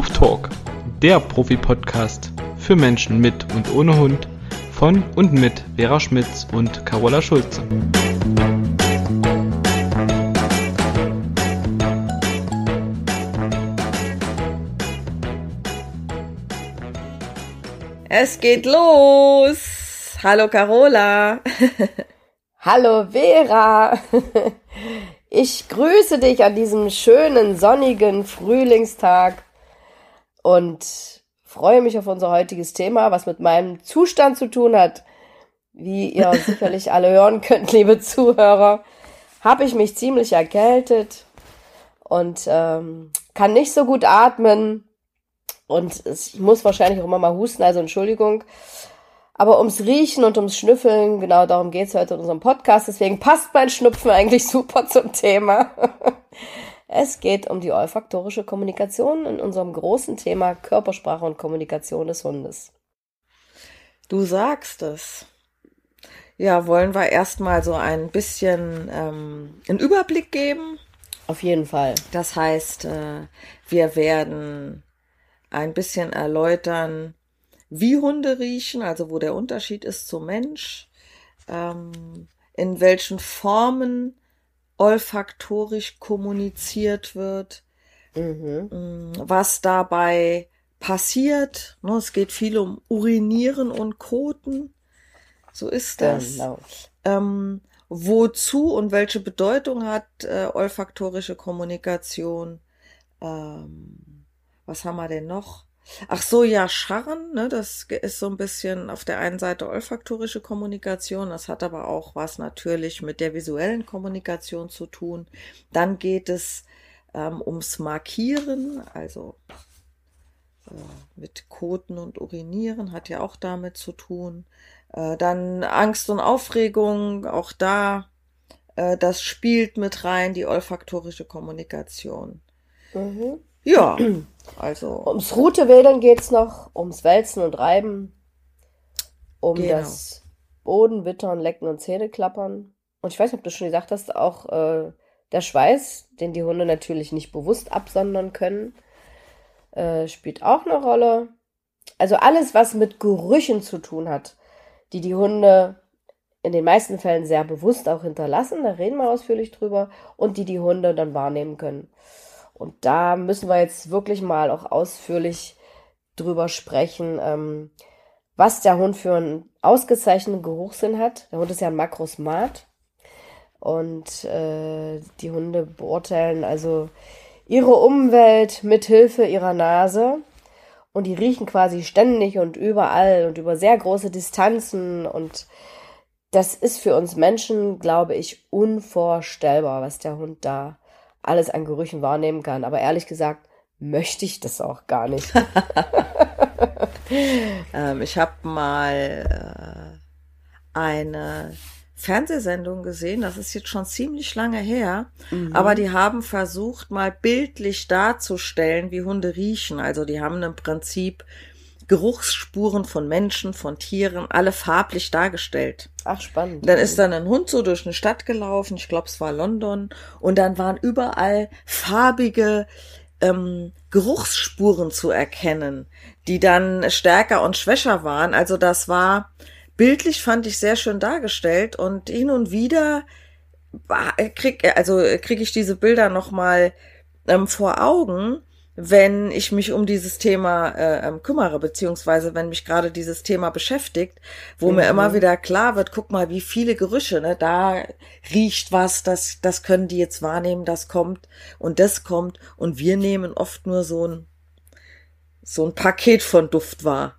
Huftalk, der Profi-Podcast für Menschen mit und ohne Hund von und mit Vera Schmitz und Carola Schulze. Es geht los. Hallo Carola. Hallo Vera. Ich grüße dich an diesem schönen sonnigen Frühlingstag und freue mich auf unser heutiges Thema, was mit meinem Zustand zu tun hat. Wie ihr sicherlich alle hören könnt, liebe Zuhörer, habe ich mich ziemlich erkältet und ähm, kann nicht so gut atmen und ich muss wahrscheinlich auch immer mal husten, also Entschuldigung. Aber ums Riechen und ums Schnüffeln, genau darum geht's heute in unserem Podcast. Deswegen passt mein Schnupfen eigentlich super zum Thema. Es geht um die olfaktorische Kommunikation in unserem großen Thema Körpersprache und Kommunikation des Hundes. Du sagst es. Ja, wollen wir erstmal so ein bisschen ähm, einen Überblick geben? Auf jeden Fall. Das heißt, äh, wir werden ein bisschen erläutern, wie Hunde riechen, also wo der Unterschied ist zum Mensch, ähm, in welchen Formen olfaktorisch kommuniziert wird, mhm. Mm, was dabei passiert. Ne, es geht viel um Urinieren und Koten. So ist das. Genau. Ähm, wozu und welche Bedeutung hat äh, olfaktorische Kommunikation? Ähm, was haben wir denn noch? Ach so, ja, Scharren, ne, das ist so ein bisschen auf der einen Seite olfaktorische Kommunikation, das hat aber auch was natürlich mit der visuellen Kommunikation zu tun. Dann geht es ähm, ums Markieren, also äh, mit Koten und Urinieren hat ja auch damit zu tun. Äh, dann Angst und Aufregung, auch da, äh, das spielt mit rein, die olfaktorische Kommunikation. Mhm. Ja, also. Ums Routewedeln geht's noch, ums Wälzen und Reiben, um genau. das Bodenwittern, Lecken und Zähneklappern. Und ich weiß nicht, ob du schon gesagt hast, auch äh, der Schweiß, den die Hunde natürlich nicht bewusst absondern können, äh, spielt auch eine Rolle. Also alles, was mit Gerüchen zu tun hat, die die Hunde in den meisten Fällen sehr bewusst auch hinterlassen, da reden wir ausführlich drüber, und die die Hunde dann wahrnehmen können. Und da müssen wir jetzt wirklich mal auch ausführlich drüber sprechen, ähm, was der Hund für einen ausgezeichneten Geruchssinn hat. Der Hund ist ja ein Makrosmat. Und äh, die Hunde beurteilen also ihre Umwelt mit Hilfe ihrer Nase. Und die riechen quasi ständig und überall und über sehr große Distanzen. Und das ist für uns Menschen, glaube ich, unvorstellbar, was der Hund da alles an Gerüchen wahrnehmen kann. Aber ehrlich gesagt, möchte ich das auch gar nicht. ähm, ich habe mal äh, eine Fernsehsendung gesehen, das ist jetzt schon ziemlich lange her, mhm. aber die haben versucht, mal bildlich darzustellen, wie Hunde riechen. Also die haben im Prinzip Geruchsspuren von Menschen, von Tieren, alle farblich dargestellt. Ach, spannend. Dann ist dann ein Hund so durch eine Stadt gelaufen, ich glaube, es war London, und dann waren überall farbige ähm, Geruchsspuren zu erkennen, die dann stärker und schwächer waren. Also das war bildlich fand ich sehr schön dargestellt und hin und wieder krieg also kriege ich diese Bilder noch mal ähm, vor Augen wenn ich mich um dieses Thema äh, ähm, kümmere, beziehungsweise wenn mich gerade dieses Thema beschäftigt, wo mhm. mir immer wieder klar wird, guck mal, wie viele Gerüche, ne, da riecht was, das, das können die jetzt wahrnehmen, das kommt und das kommt und wir nehmen oft nur so ein, so ein Paket von Duft wahr.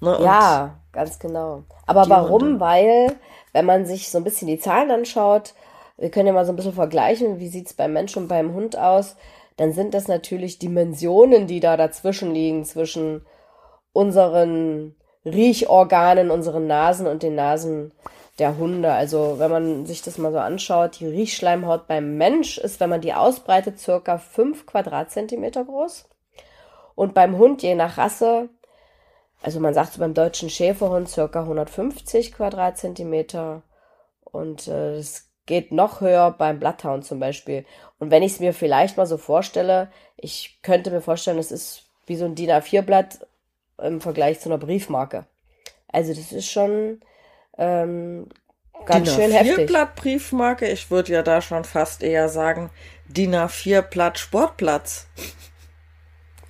Ne, ja, ganz genau. Aber warum? Weil, wenn man sich so ein bisschen die Zahlen anschaut, wir können ja mal so ein bisschen vergleichen, wie sieht's beim Mensch und beim Hund aus, dann sind das natürlich Dimensionen, die da dazwischen liegen, zwischen unseren Riechorganen, unseren Nasen und den Nasen der Hunde. Also wenn man sich das mal so anschaut, die Riechschleimhaut beim Mensch ist, wenn man die ausbreitet, circa fünf Quadratzentimeter groß. Und beim Hund, je nach Rasse, also man sagt so beim deutschen Schäferhund circa 150 Quadratzentimeter. Und äh, es geht noch höher beim Bloodhound zum Beispiel. Und wenn ich es mir vielleicht mal so vorstelle, ich könnte mir vorstellen, es ist wie so ein DIN A4-Blatt im Vergleich zu einer Briefmarke. Also das ist schon ähm, ganz DIN schön heftig. Blatt Briefmarke, ich würde ja da schon fast eher sagen DIN A4 Blatt Sportplatz.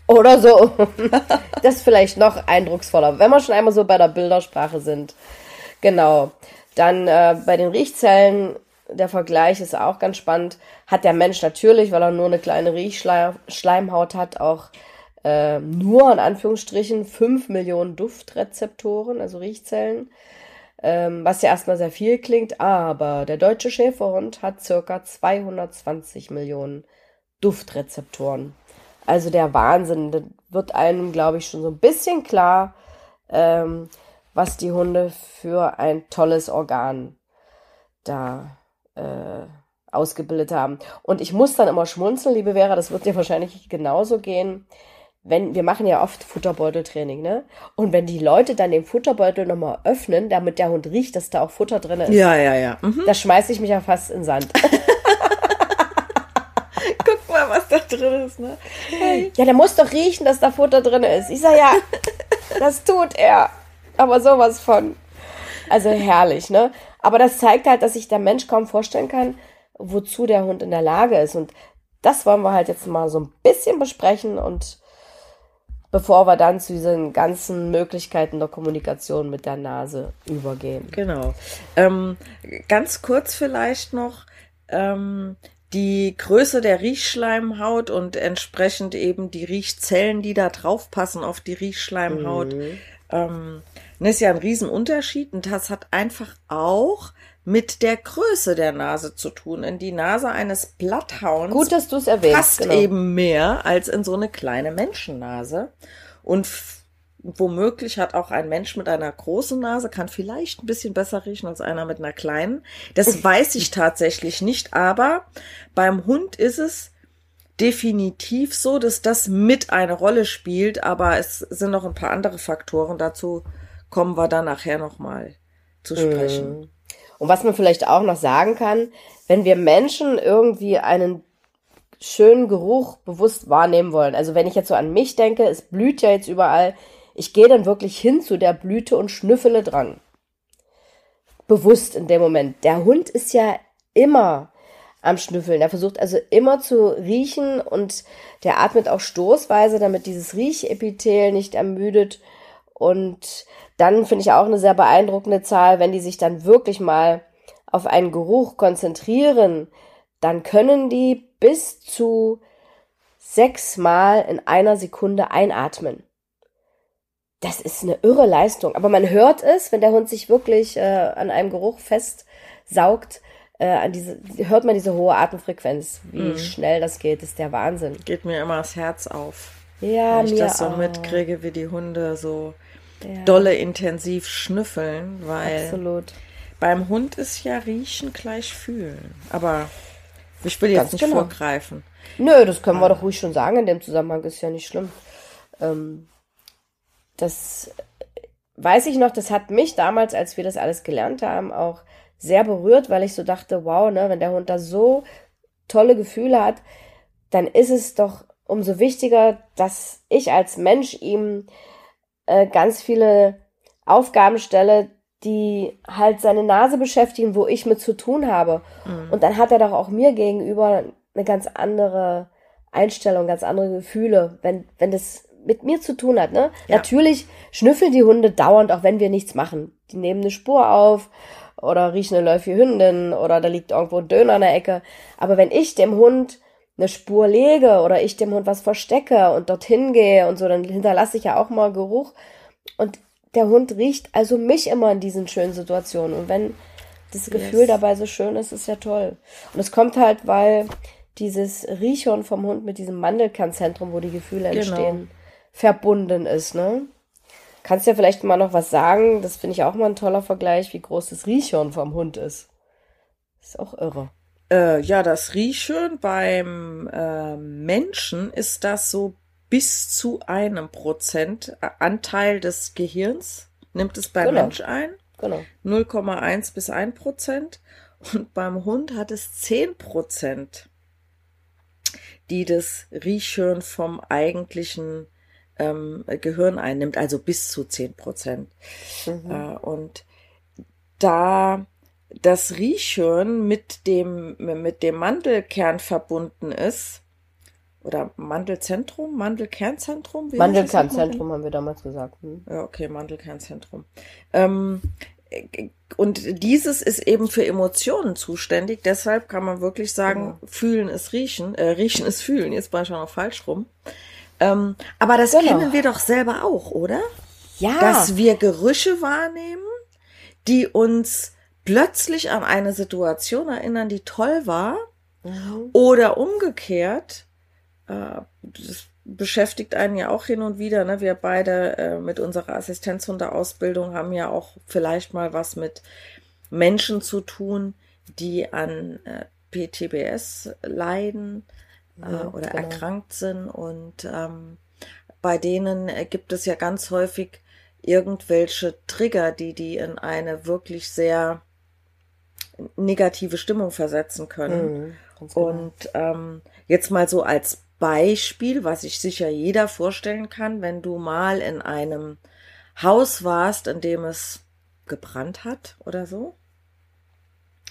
Oder so. das ist vielleicht noch eindrucksvoller, wenn wir schon einmal so bei der Bildersprache sind. Genau. Dann äh, bei den Riechzellen, der Vergleich ist auch ganz spannend. Hat der Mensch natürlich, weil er nur eine kleine Riechschleimhaut hat, auch äh, nur in Anführungsstrichen 5 Millionen Duftrezeptoren, also Riechzellen. Ähm, was ja erstmal sehr viel klingt, aber der deutsche Schäferhund hat circa 220 Millionen Duftrezeptoren. Also der Wahnsinn. Das wird einem, glaube ich, schon so ein bisschen klar, ähm, was die Hunde für ein tolles Organ da äh, ausgebildet haben. Und ich muss dann immer schmunzeln, liebe Vera, das wird dir wahrscheinlich genauso gehen. Wenn, wir machen ja oft Futterbeuteltraining, ne? Und wenn die Leute dann den Futterbeutel nochmal öffnen, damit der Hund riecht, dass da auch Futter drin ist. Ja, ja, ja. Mhm. Da schmeiße ich mich ja fast in Sand. Guck mal, was da drin ist, ne? Hey. Ja, der muss doch riechen, dass da Futter drin ist. Ich sag ja, das tut er. Aber sowas von. Also herrlich, ne? Aber das zeigt halt, dass sich der Mensch kaum vorstellen kann, wozu der Hund in der Lage ist. Und das wollen wir halt jetzt mal so ein bisschen besprechen und bevor wir dann zu diesen ganzen Möglichkeiten der Kommunikation mit der Nase übergehen. Genau. Ähm, ganz kurz vielleicht noch. Ähm, die Größe der Riechschleimhaut und entsprechend eben die Riechzellen, die da drauf passen auf die Riechschleimhaut, mhm. ähm, das ist ja ein Riesenunterschied und das hat einfach auch mit der Größe der Nase zu tun. In die Nase eines Blatthounds Gut, dass du es erwähnst, passt genau. eben mehr als in so eine kleine Menschennase. Und womöglich hat auch ein Mensch mit einer großen Nase, kann vielleicht ein bisschen besser riechen als einer mit einer kleinen. Das weiß ich tatsächlich nicht, aber beim Hund ist es definitiv so, dass das mit eine Rolle spielt, aber es sind noch ein paar andere Faktoren. Dazu kommen wir dann nachher nochmal zu sprechen. Mhm. Und was man vielleicht auch noch sagen kann, wenn wir Menschen irgendwie einen schönen Geruch bewusst wahrnehmen wollen. Also wenn ich jetzt so an mich denke, es blüht ja jetzt überall. Ich gehe dann wirklich hin zu der Blüte und schnüffele dran. Bewusst in dem Moment. Der Hund ist ja immer am Schnüffeln. Er versucht also immer zu riechen und der atmet auch stoßweise, damit dieses Riechepithel nicht ermüdet. Und dann finde ich auch eine sehr beeindruckende Zahl, wenn die sich dann wirklich mal auf einen Geruch konzentrieren, dann können die bis zu sechsmal in einer Sekunde einatmen. Das ist eine irre Leistung. Aber man hört es, wenn der Hund sich wirklich äh, an einem Geruch festsaugt, äh, an diese, hört man diese hohe Atemfrequenz. Wie mhm. schnell das geht, ist der Wahnsinn. Geht mir immer das Herz auf. Ja, wenn ich mir das so auch. mitkriege, wie die Hunde so ja. dolle intensiv schnüffeln, weil Absolut. beim Hund ist ja riechen gleich fühlen. Aber ich will jetzt Ganz nicht genau. vorgreifen. Nö, das können wir doch ruhig schon sagen in dem Zusammenhang, ist ja nicht schlimm. Ähm, das weiß ich noch, das hat mich damals, als wir das alles gelernt haben, auch sehr berührt, weil ich so dachte, wow, ne, wenn der Hund da so tolle Gefühle hat, dann ist es doch umso wichtiger, dass ich als Mensch ihm äh, ganz viele Aufgaben stelle, die halt seine Nase beschäftigen, wo ich mit zu tun habe. Mhm. Und dann hat er doch auch mir gegenüber eine ganz andere Einstellung, ganz andere Gefühle, wenn, wenn das mit mir zu tun hat. Ne? Ja. Natürlich schnüffeln die Hunde dauernd, auch wenn wir nichts machen. Die nehmen eine Spur auf oder riechen eine läufige Hündin oder da liegt irgendwo ein Döner in der Ecke. Aber wenn ich dem Hund eine Spur lege oder ich dem Hund was verstecke und dorthin gehe und so, dann hinterlasse ich ja auch mal Geruch. Und der Hund riecht also mich immer in diesen schönen Situationen. Und wenn das Gefühl yes. dabei so schön ist, ist ja toll. Und es kommt halt, weil dieses Riechhorn vom Hund mit diesem Mandelkernzentrum, wo die Gefühle genau. entstehen, verbunden ist, ne? Kannst du ja vielleicht mal noch was sagen? Das finde ich auch mal ein toller Vergleich, wie groß das Riechhorn vom Hund ist. Ist auch irre. Äh, ja, das Riechen beim äh, Menschen ist das so bis zu einem Prozent Anteil des Gehirns nimmt es beim genau. Mensch ein. Genau. 0,1 bis 1 Prozent. Und beim Hund hat es 10 Prozent, die das Riechhirn vom eigentlichen ähm, Gehirn einnimmt, also bis zu zehn Prozent. Mhm. Äh, und da das Riechhirn mit dem, mit dem Mandelkern verbunden ist, oder Mandelzentrum, Mandelkernzentrum? Mandelkernzentrum haben wir damals gesagt. Hm. Ja, okay, Mandelkernzentrum. Ähm, und dieses ist eben für Emotionen zuständig. Deshalb kann man wirklich sagen, genau. fühlen ist riechen, äh, riechen ist fühlen. Jetzt war ich schon noch falsch rum. Ähm, aber das genau. kennen wir doch selber auch, oder? Ja. Dass wir Gerüche wahrnehmen, die uns plötzlich an eine Situation erinnern, die toll war. Mhm. Oder umgekehrt, äh, das beschäftigt einen ja auch hin und wieder. Ne? Wir beide äh, mit unserer Assistenzhundeausbildung haben ja auch vielleicht mal was mit Menschen zu tun, die an äh, PTBS leiden äh, ja, oder genau. erkrankt sind. Und ähm, bei denen äh, gibt es ja ganz häufig irgendwelche Trigger, die die in eine wirklich sehr negative Stimmung versetzen können. Mhm, genau. Und ähm, jetzt mal so als Beispiel, was sich sicher jeder vorstellen kann, wenn du mal in einem Haus warst, in dem es gebrannt hat oder so.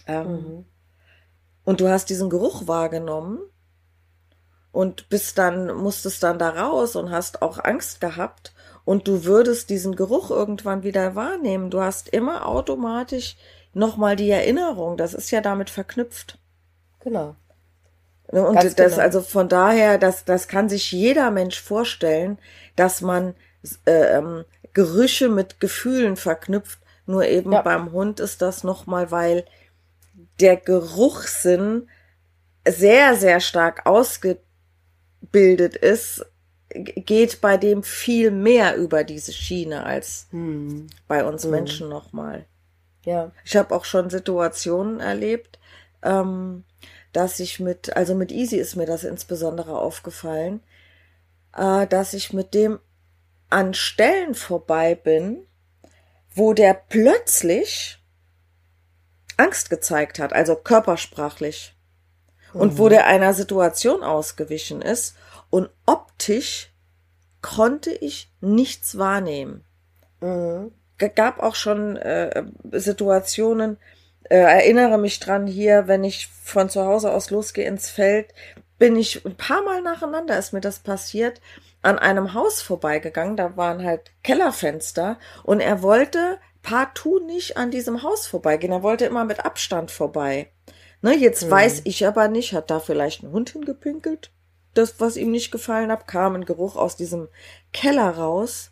Ähm, mhm. Und du hast diesen Geruch wahrgenommen und bist dann, musstest dann da raus und hast auch Angst gehabt und du würdest diesen Geruch irgendwann wieder wahrnehmen. Du hast immer automatisch nochmal die Erinnerung. Das ist ja damit verknüpft. Genau. Ne, und Ganz das, genau. also von daher, das, das kann sich jeder Mensch vorstellen, dass man äh, ähm, Gerüche mit Gefühlen verknüpft. Nur eben ja. beim Hund ist das nochmal, weil der Geruchssinn sehr, sehr stark ausgebildet ist, geht bei dem viel mehr über diese Schiene als hm. bei uns hm. Menschen nochmal. Ja. Ich habe auch schon Situationen erlebt, ähm, dass ich mit, also mit Easy ist mir das insbesondere aufgefallen, äh, dass ich mit dem an Stellen vorbei bin, wo der plötzlich Angst gezeigt hat, also körpersprachlich. Mhm. Und wo mhm. der einer Situation ausgewichen ist und optisch konnte ich nichts wahrnehmen. Mhm. Gab auch schon äh, Situationen, äh, erinnere mich dran hier, wenn ich von zu Hause aus losgehe ins Feld, bin ich ein paar Mal nacheinander ist mir das passiert, an einem Haus vorbeigegangen, da waren halt Kellerfenster und er wollte partout nicht an diesem Haus vorbeigehen, er wollte immer mit Abstand vorbei. Ne, jetzt hm. weiß ich aber nicht, hat da vielleicht ein Hund hingepinkelt? Das, was ihm nicht gefallen hat, kam ein Geruch aus diesem Keller raus.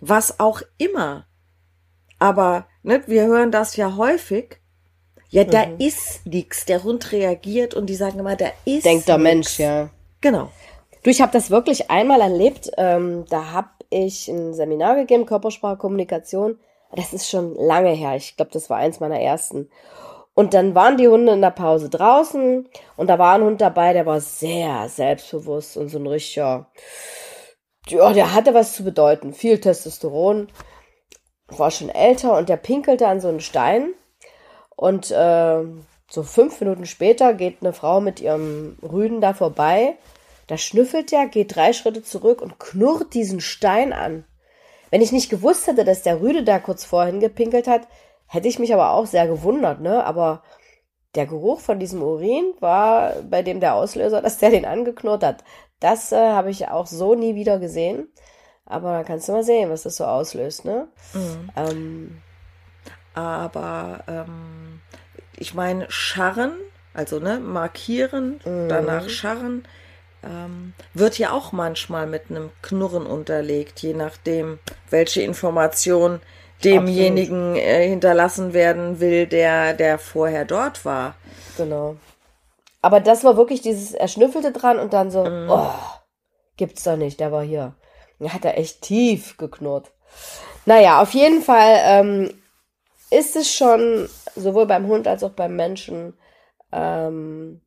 Was auch immer. Aber ne, wir hören das ja häufig, ja, da mhm. ist nichts. Der Hund reagiert und die sagen immer, da ist Denkt der Mensch, ja. Genau. Du, ich habe das wirklich einmal erlebt. Ähm, da habe ich ein Seminar gegeben, Körpersprache-Kommunikation. Das ist schon lange her. Ich glaube, das war eins meiner ersten. Und dann waren die Hunde in der Pause draußen und da war ein Hund dabei, der war sehr selbstbewusst und so ein richtiger, ja, der hatte was zu bedeuten. Viel Testosteron, war schon älter und der pinkelte an so einen Stein und äh, so fünf Minuten später geht eine Frau mit ihrem Rüden da vorbei. Da schnüffelt er, geht drei Schritte zurück und knurrt diesen Stein an. Wenn ich nicht gewusst hätte, dass der Rüde da kurz vorhin gepinkelt hat, hätte ich mich aber auch sehr gewundert, ne? Aber der Geruch von diesem Urin war bei dem der Auslöser, dass der den angeknurrt hat. Das äh, habe ich auch so nie wieder gesehen. Aber da kannst du mal sehen, was das so auslöst, ne? Mhm. Ähm, aber ähm, ich meine, scharren, also ne, markieren, mhm. danach scharren, ähm, wird ja auch manchmal mit einem Knurren unterlegt, je nachdem, welche Information demjenigen äh, hinterlassen werden will, der, der vorher dort war. Genau. Aber das war wirklich dieses Erschnüffelte dran und dann so, mhm. oh, gibt's doch nicht, der war hier. Hat er echt tief geknurrt. Naja, auf jeden Fall ähm, ist es schon sowohl beim Hund als auch beim Menschen ähm,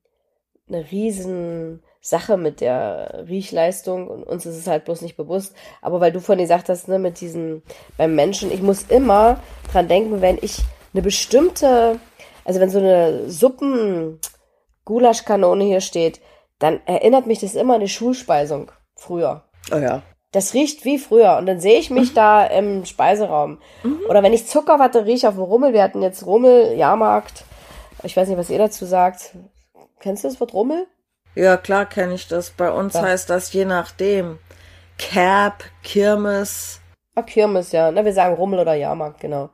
eine riesen Sache mit der Riechleistung und uns ist es halt bloß nicht bewusst. Aber weil du vorhin gesagt hast, ne, mit diesen, beim Menschen, ich muss immer dran denken, wenn ich eine bestimmte, also wenn so eine Suppen-Gulaschkanone hier steht, dann erinnert mich das immer an die Schulspeisung früher. Oh ja. Das riecht wie früher. Und dann sehe ich mich mhm. da im Speiseraum. Mhm. Oder wenn ich Zuckerwatte rieche auf dem Rummel, wir hatten jetzt Rummel, Jahrmarkt. Ich weiß nicht, was ihr dazu sagt. Kennst du das Wort Rummel? Ja, klar kenne ich das. Bei uns ja. heißt das je nachdem. Cap, Kirmes. Ah, Kirmes, ja. Na, wir sagen Rummel oder Jahrmarkt, genau.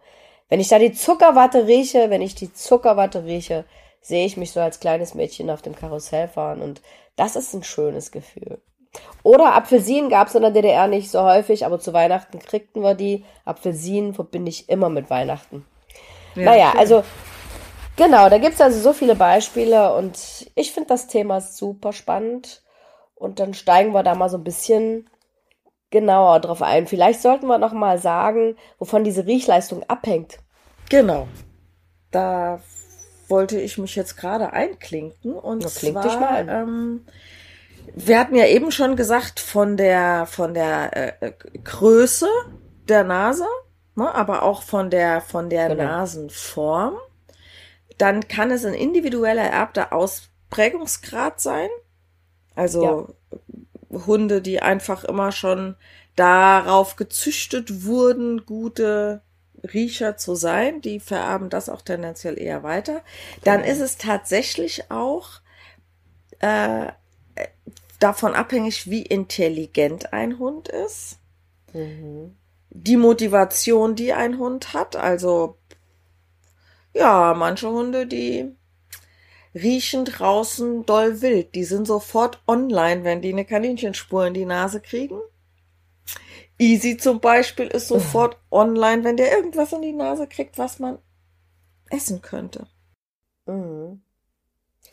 Wenn ich da die Zuckerwatte rieche, wenn ich die Zuckerwatte rieche, sehe ich mich so als kleines Mädchen auf dem Karussell fahren und das ist ein schönes Gefühl. Oder Apfelsinen gab es in der DDR nicht so häufig, aber zu Weihnachten kriegten wir die. Apfelsinen verbinde ich immer mit Weihnachten. Ja, naja, schön. also genau, da gibt es also so viele Beispiele und ich finde das Thema super spannend. Und dann steigen wir da mal so ein bisschen genauer drauf ein. Vielleicht sollten wir noch mal sagen, wovon diese Riechleistung abhängt. Genau. Da wollte ich mich jetzt gerade einklinken. Und ja, zwar, mal ähm, wir hatten ja eben schon gesagt, von der, von der äh, Größe der Nase, ne, aber auch von der, von der genau. Nasenform. Dann kann es ein individueller erbter Ausprägungsgrad sein. Also ja. Hunde, die einfach immer schon darauf gezüchtet wurden, gute Riecher zu sein, die vererben das auch tendenziell eher weiter. Dann genau. ist es tatsächlich auch äh, davon abhängig, wie intelligent ein Hund ist. Mhm. Die Motivation, die ein Hund hat. Also, ja, manche Hunde, die riechen draußen doll wild. Die sind sofort online, wenn die eine Kaninchenspur in die Nase kriegen. Easy zum Beispiel ist sofort online, wenn der irgendwas in die Nase kriegt, was man essen könnte. Mhm.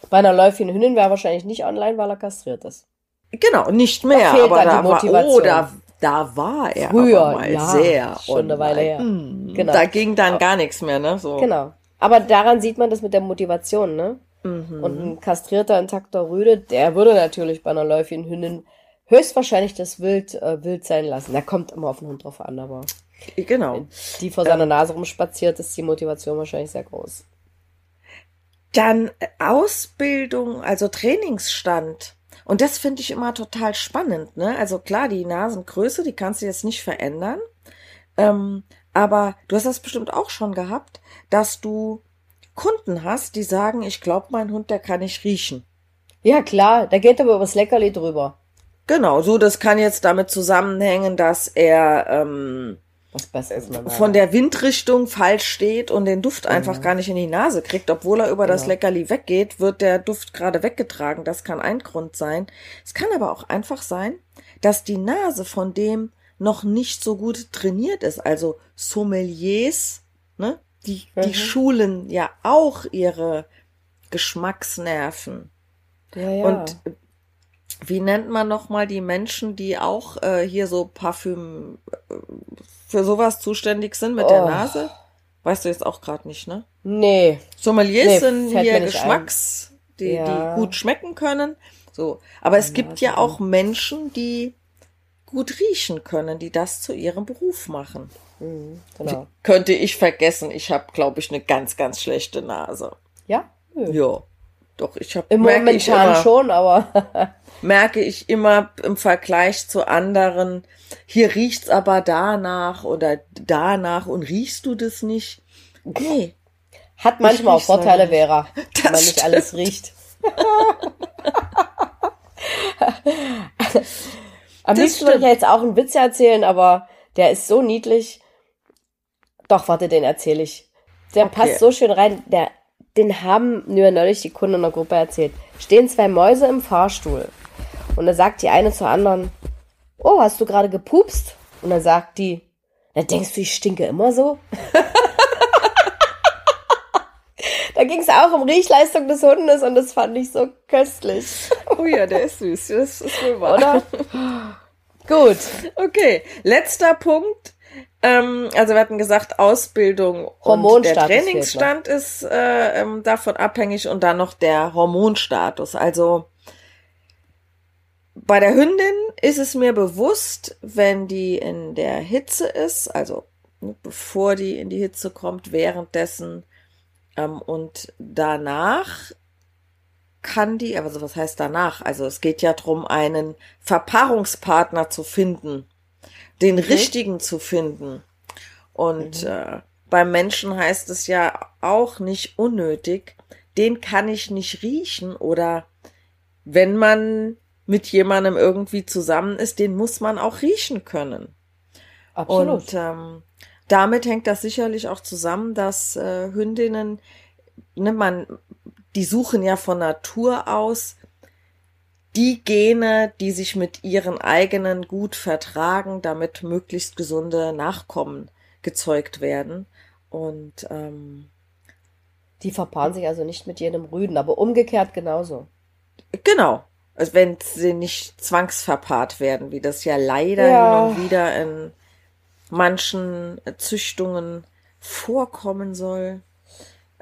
Bei einer läufigen Hündin wäre wahrscheinlich nicht online, weil er kastriert ist. Genau, nicht mehr. Da aber da war, oh, da, da war er Früher, mal ja, sehr schon eine Weile her. Mm, genau. Da ging dann gar nichts mehr, ne? So. Genau. Aber daran sieht man das mit der Motivation, ne? Mhm. Und ein kastrierter, intakter Rüde, der würde natürlich bei einer läufigen Hündin höchstwahrscheinlich das Wild äh, wild sein lassen. Da kommt immer auf den Hund drauf an, aber genau. die vor seiner Nase rumspaziert, ist die Motivation wahrscheinlich sehr groß. Dann Ausbildung, also Trainingsstand. Und das finde ich immer total spannend. Ne? Also klar, die Nasengröße, die kannst du jetzt nicht verändern. Ähm, aber du hast das bestimmt auch schon gehabt, dass du Kunden hast, die sagen, ich glaube, mein Hund, der kann nicht riechen. Ja, klar, da geht aber übers Leckerli drüber. Genau, so, das kann jetzt damit zusammenhängen, dass er ähm, von der Windrichtung falsch steht und den Duft einfach mhm. gar nicht in die Nase kriegt, obwohl er über genau. das Leckerli weggeht, wird der Duft gerade weggetragen. Das kann ein Grund sein. Es kann aber auch einfach sein, dass die Nase von dem noch nicht so gut trainiert ist. Also Sommeliers, ne, die, mhm. die schulen ja auch ihre Geschmacksnerven. Ja, ja. Und wie nennt man nochmal die Menschen, die auch äh, hier so Parfüm äh, für sowas zuständig sind mit oh. der Nase? Weißt du jetzt auch gerade nicht, ne? Nee. Sommeliers nee, sind hier Geschmacks, die, ja. die gut schmecken können. So. Aber es gibt ja auch Menschen, die gut riechen können, die das zu ihrem Beruf machen. Mhm, genau. Könnte ich vergessen. Ich habe, glaube ich, eine ganz, ganz schlechte Nase. Ja? Ja. ja. Doch, ich habe im Momentan schon, aber merke ich immer im Vergleich zu anderen, hier riecht's aber danach oder danach und riechst du das nicht? Nee. Hat manchmal auch Vorteile, Vera, wenn man nicht alles riecht. Am liebsten würde ich ja jetzt auch einen Witz erzählen, aber der ist so niedlich. Doch, warte, den erzähle ich. Der okay. passt so schön rein. Der den haben mir neulich die Kunden in der Gruppe erzählt. Stehen zwei Mäuse im Fahrstuhl. Und da sagt die eine zur anderen, oh, hast du gerade gepupst? Und dann sagt die, na denkst du, ich stinke immer so? da ging es auch um Riechleistung des Hundes und das fand ich so köstlich. Oh ja, der ist süß. Das ist wohl wahr. Oder? Gut. Okay, letzter Punkt. Ähm, also wir hatten gesagt, Ausbildung und der Trainingsstand ist äh, ähm, davon abhängig und dann noch der Hormonstatus. Also bei der Hündin ist es mir bewusst, wenn die in der Hitze ist, also ne, bevor die in die Hitze kommt, währenddessen ähm, und danach kann die, also was heißt danach? Also es geht ja darum, einen Verpaarungspartner zu finden den mhm. richtigen zu finden. Und mhm. äh, beim Menschen heißt es ja auch nicht unnötig, den kann ich nicht riechen oder wenn man mit jemandem irgendwie zusammen ist, den muss man auch riechen können. Absolut. Und ähm, damit hängt das sicherlich auch zusammen, dass äh, Hündinnen, ne, man, die suchen ja von Natur aus die Gene, die sich mit ihren eigenen gut vertragen, damit möglichst gesunde Nachkommen gezeugt werden. Und ähm, die verpaaren sich also nicht mit jedem Rüden, aber umgekehrt genauso. Genau. Also wenn sie nicht zwangsverpaart werden, wie das ja leider ja. hin und wieder in manchen Züchtungen vorkommen soll.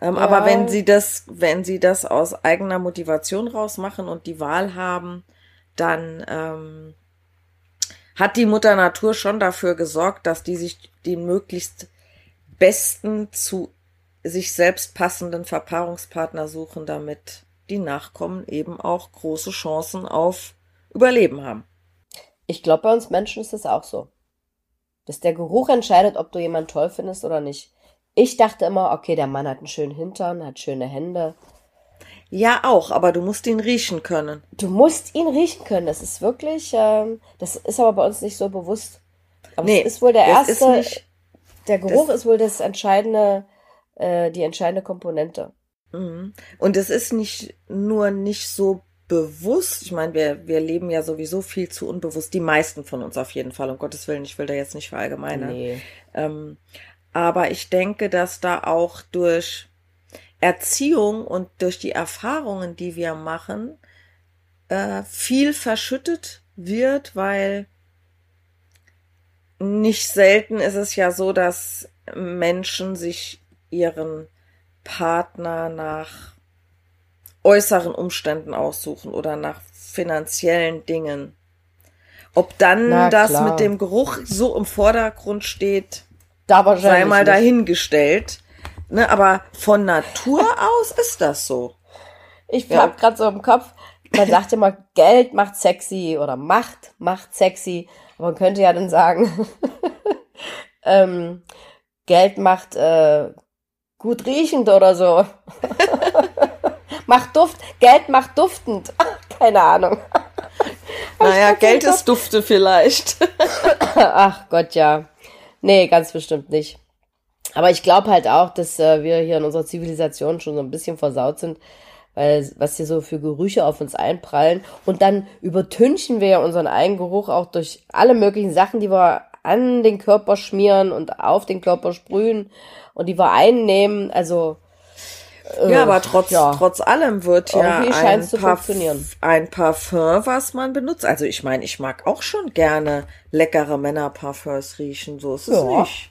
Ähm, ja. Aber wenn sie das, wenn sie das aus eigener Motivation rausmachen und die Wahl haben, dann ähm, hat die Mutter Natur schon dafür gesorgt, dass die sich den möglichst besten zu sich selbst passenden Verpaarungspartner suchen, damit die Nachkommen eben auch große Chancen auf Überleben haben. Ich glaube, bei uns Menschen ist das auch so. Dass der Geruch entscheidet, ob du jemanden toll findest oder nicht. Ich dachte immer, okay, der Mann hat einen schönen Hintern, hat schöne Hände. Ja, auch, aber du musst ihn riechen können. Du musst ihn riechen können. Das ist wirklich, ähm, das ist aber bei uns nicht so bewusst. Aber nee, es ist wohl der erste. Nicht, der Geruch ist wohl das entscheidende, äh, die entscheidende Komponente. Mhm. Und es ist nicht nur nicht so bewusst. Ich meine, wir, wir leben ja sowieso viel zu unbewusst. Die meisten von uns auf jeden Fall. Um Gottes Willen, ich will da jetzt nicht verallgemeinern. Nee. Ähm, aber ich denke, dass da auch durch Erziehung und durch die Erfahrungen, die wir machen, äh, viel verschüttet wird, weil nicht selten ist es ja so, dass Menschen sich ihren Partner nach äußeren Umständen aussuchen oder nach finanziellen Dingen. Ob dann Na, das klar. mit dem Geruch so im Vordergrund steht, da sei mal nicht. dahingestellt. Ne, aber von Natur aus ist das so. Ich ja. hab gerade so im Kopf, man sagt immer, Geld macht sexy oder Macht macht sexy. Man könnte ja dann sagen, ähm, Geld macht äh, gut riechend oder so. macht Duft, Geld macht duftend. Keine Ahnung. Naja, Geld ist Dufte vielleicht. Ach Gott, ja. Nee, ganz bestimmt nicht. Aber ich glaube halt auch, dass äh, wir hier in unserer Zivilisation schon so ein bisschen versaut sind, weil was hier so für Gerüche auf uns einprallen. Und dann übertünchen wir ja unseren eigenen Geruch auch durch alle möglichen Sachen, die wir an den Körper schmieren und auf den Körper sprühen und die wir einnehmen. Also äh, ja, aber trotz, ja. trotz allem wird ja ein, Parf ein Parfum, was man benutzt. Also ich meine, ich mag auch schon gerne leckere Männerparfums riechen, so ist es ja. nicht.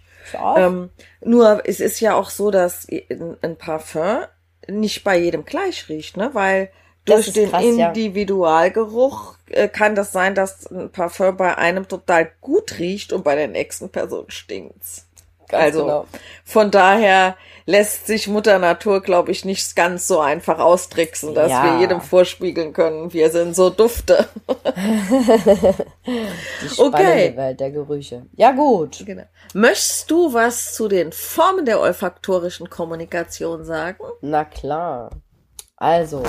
Ähm, nur es ist ja auch so, dass ein Parfum nicht bei jedem gleich riecht, ne? Weil durch den krass, Individualgeruch äh, kann das sein, dass ein Parfum bei einem total gut riecht und bei der nächsten Person stinkt's. Ganz also genau. von daher lässt sich Mutter Natur, glaube ich, nicht ganz so einfach austricksen, dass ja. wir jedem vorspiegeln können, wir sind so dufte. Die spannende okay. Welt der Gerüche. Ja gut. Genau. Möchtest du was zu den Formen der olfaktorischen Kommunikation sagen? Na klar. Also,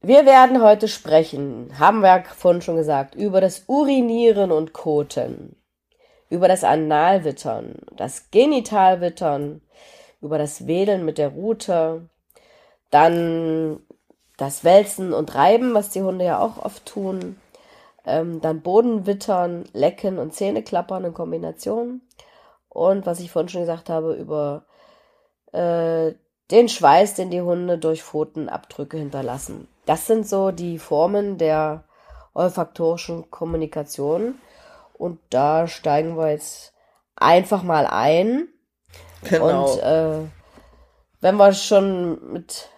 wir werden heute sprechen, haben wir vorhin schon gesagt, über das Urinieren und Koten über das Analwittern, das Genitalwittern, über das Wedeln mit der Rute, dann das Wälzen und Reiben, was die Hunde ja auch oft tun, ähm, dann Bodenwittern, Lecken und Zähneklappern in Kombination und was ich vorhin schon gesagt habe, über äh, den Schweiß, den die Hunde durch Pfotenabdrücke hinterlassen. Das sind so die Formen der olfaktorischen Kommunikation. Und da steigen wir jetzt einfach mal ein. Genau. Und äh, wenn wir schon mit.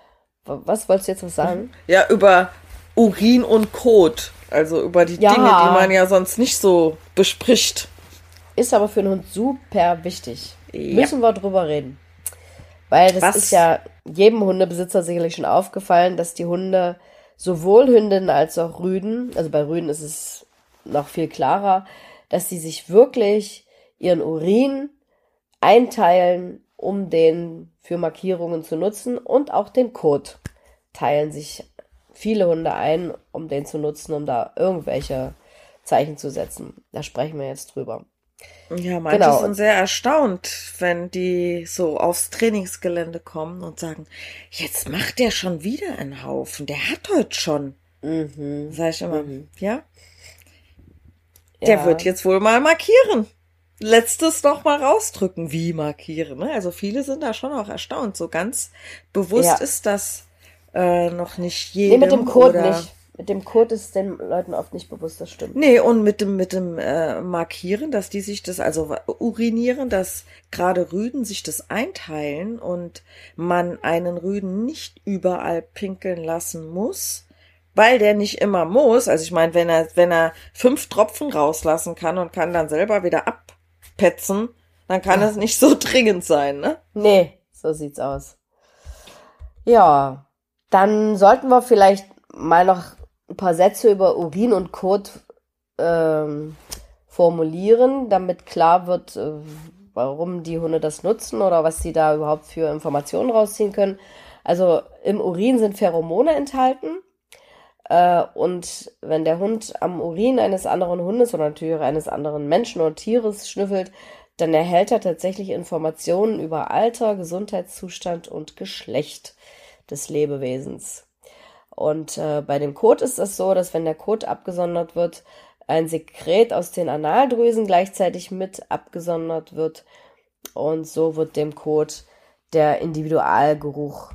Was wolltest du jetzt was sagen? Ja, über Urin und Kot. Also über die ja. Dinge, die man ja sonst nicht so bespricht. Ist aber für einen Hund super wichtig. Ja. Müssen wir drüber reden. Weil das was? ist ja jedem Hundebesitzer sicherlich schon aufgefallen, dass die Hunde sowohl Hündinnen als auch Rüden, also bei Rüden ist es noch viel klarer, dass sie sich wirklich ihren Urin einteilen, um den für Markierungen zu nutzen und auch den Kot teilen sich viele Hunde ein, um den zu nutzen, um da irgendwelche Zeichen zu setzen. Da sprechen wir jetzt drüber. Ja, manche genau. sind sehr erstaunt, wenn die so aufs Trainingsgelände kommen und sagen, jetzt macht der schon wieder einen Haufen, der hat heute schon. Mhm. Sag ich immer, mhm. ja? Der ja. wird jetzt wohl mal markieren. Letztes noch mal rausdrücken, wie markieren. Ne? Also viele sind da schon auch erstaunt. So ganz bewusst ja. ist das äh, noch nicht jedem. Nee, mit dem Code oder nicht. Mit dem Code ist den Leuten oft nicht bewusst, das stimmt. Nee, und mit dem, mit dem äh, Markieren, dass die sich das, also urinieren, dass gerade Rüden sich das einteilen und man einen Rüden nicht überall pinkeln lassen muss, weil der nicht immer muss. Also ich meine, wenn er, wenn er fünf Tropfen rauslassen kann und kann dann selber wieder abpetzen, dann kann es nicht so dringend sein, ne? Nee, so sieht's aus. Ja, dann sollten wir vielleicht mal noch ein paar Sätze über Urin und Kot ähm, formulieren, damit klar wird, äh, warum die Hunde das nutzen oder was sie da überhaupt für Informationen rausziehen können. Also im Urin sind Pheromone enthalten. Äh, und wenn der Hund am Urin eines anderen Hundes oder natürlich eines anderen Menschen oder Tieres schnüffelt, dann erhält er tatsächlich Informationen über Alter, Gesundheitszustand und Geschlecht des Lebewesens. Und äh, bei dem Kot ist es so, dass wenn der Kot abgesondert wird, ein Sekret aus den Analdrüsen gleichzeitig mit abgesondert wird. Und so wird dem Kot der Individualgeruch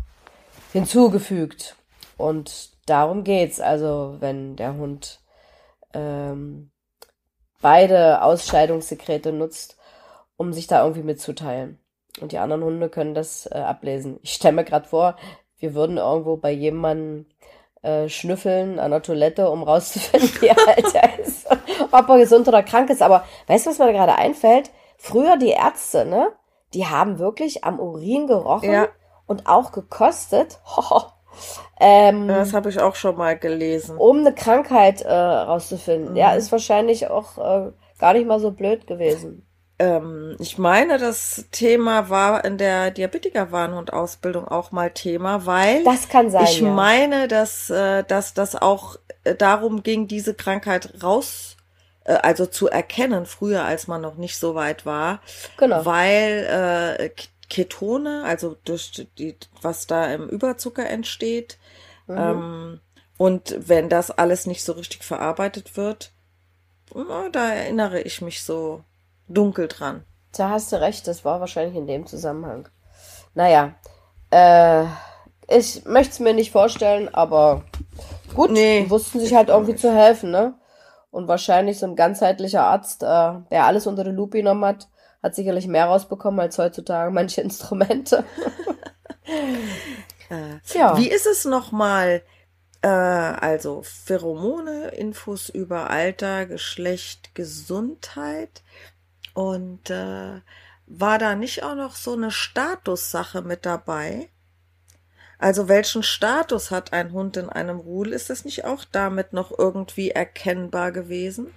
hinzugefügt. Und darum geht's. Also wenn der Hund ähm, beide Ausscheidungssekrete nutzt, um sich da irgendwie mitzuteilen. Und die anderen Hunde können das äh, ablesen. Ich stelle mir gerade vor, wir würden irgendwo bei jemandem äh, schnüffeln an der Toilette, um rauszufinden, wie alt er ist, ob er gesund oder krank ist. Aber weißt du, was mir gerade einfällt? Früher die Ärzte, ne? Die haben wirklich am Urin gerochen ja. und auch gekostet. ähm, das habe ich auch schon mal gelesen. Um eine Krankheit äh, rauszufinden. Mhm. Ja, ist wahrscheinlich auch äh, gar nicht mal so blöd gewesen ähm, ich meine, das Thema war in der Diabetiker-Warnhund-Ausbildung auch mal Thema, weil das kann sein, ich ja. meine, dass, äh, dass das auch äh, darum ging, diese Krankheit raus, äh, also zu erkennen, früher als man noch nicht so weit war, genau. weil äh, Ketone, also durch die, was da im Überzucker entsteht, mhm. ähm, und wenn das alles nicht so richtig verarbeitet wird, da erinnere ich mich so dunkel dran. Da hast du recht, das war wahrscheinlich in dem Zusammenhang. Naja, äh, ich möchte es mir nicht vorstellen, aber gut, nee, die wussten sich halt irgendwie zu helfen, ne? Und wahrscheinlich so ein ganzheitlicher Arzt, äh, der alles unter die Lupe genommen hat, hat sicherlich mehr rausbekommen als heutzutage manche Instrumente. äh, ja. Wie ist es nochmal? Äh, also Pheromone, Infos über Alter, Geschlecht, Gesundheit. Und äh, war da nicht auch noch so eine Statussache mit dabei? Also welchen Status hat ein Hund in einem Rudel? Ist das nicht auch damit noch irgendwie erkennbar gewesen?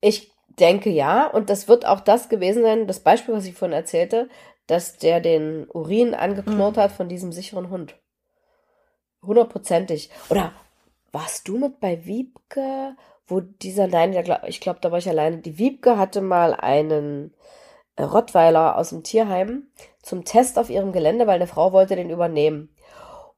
Ich denke ja, und das wird auch das gewesen sein, das Beispiel, was ich vorhin erzählte, dass der den Urin angeknurrt mhm. hat von diesem sicheren Hund. Hundertprozentig. Oder warst du mit bei Wiebke wo dieser, nein, ich glaube, da war ich alleine. Die Wiebke hatte mal einen äh, Rottweiler aus dem Tierheim zum Test auf ihrem Gelände, weil eine Frau wollte den übernehmen.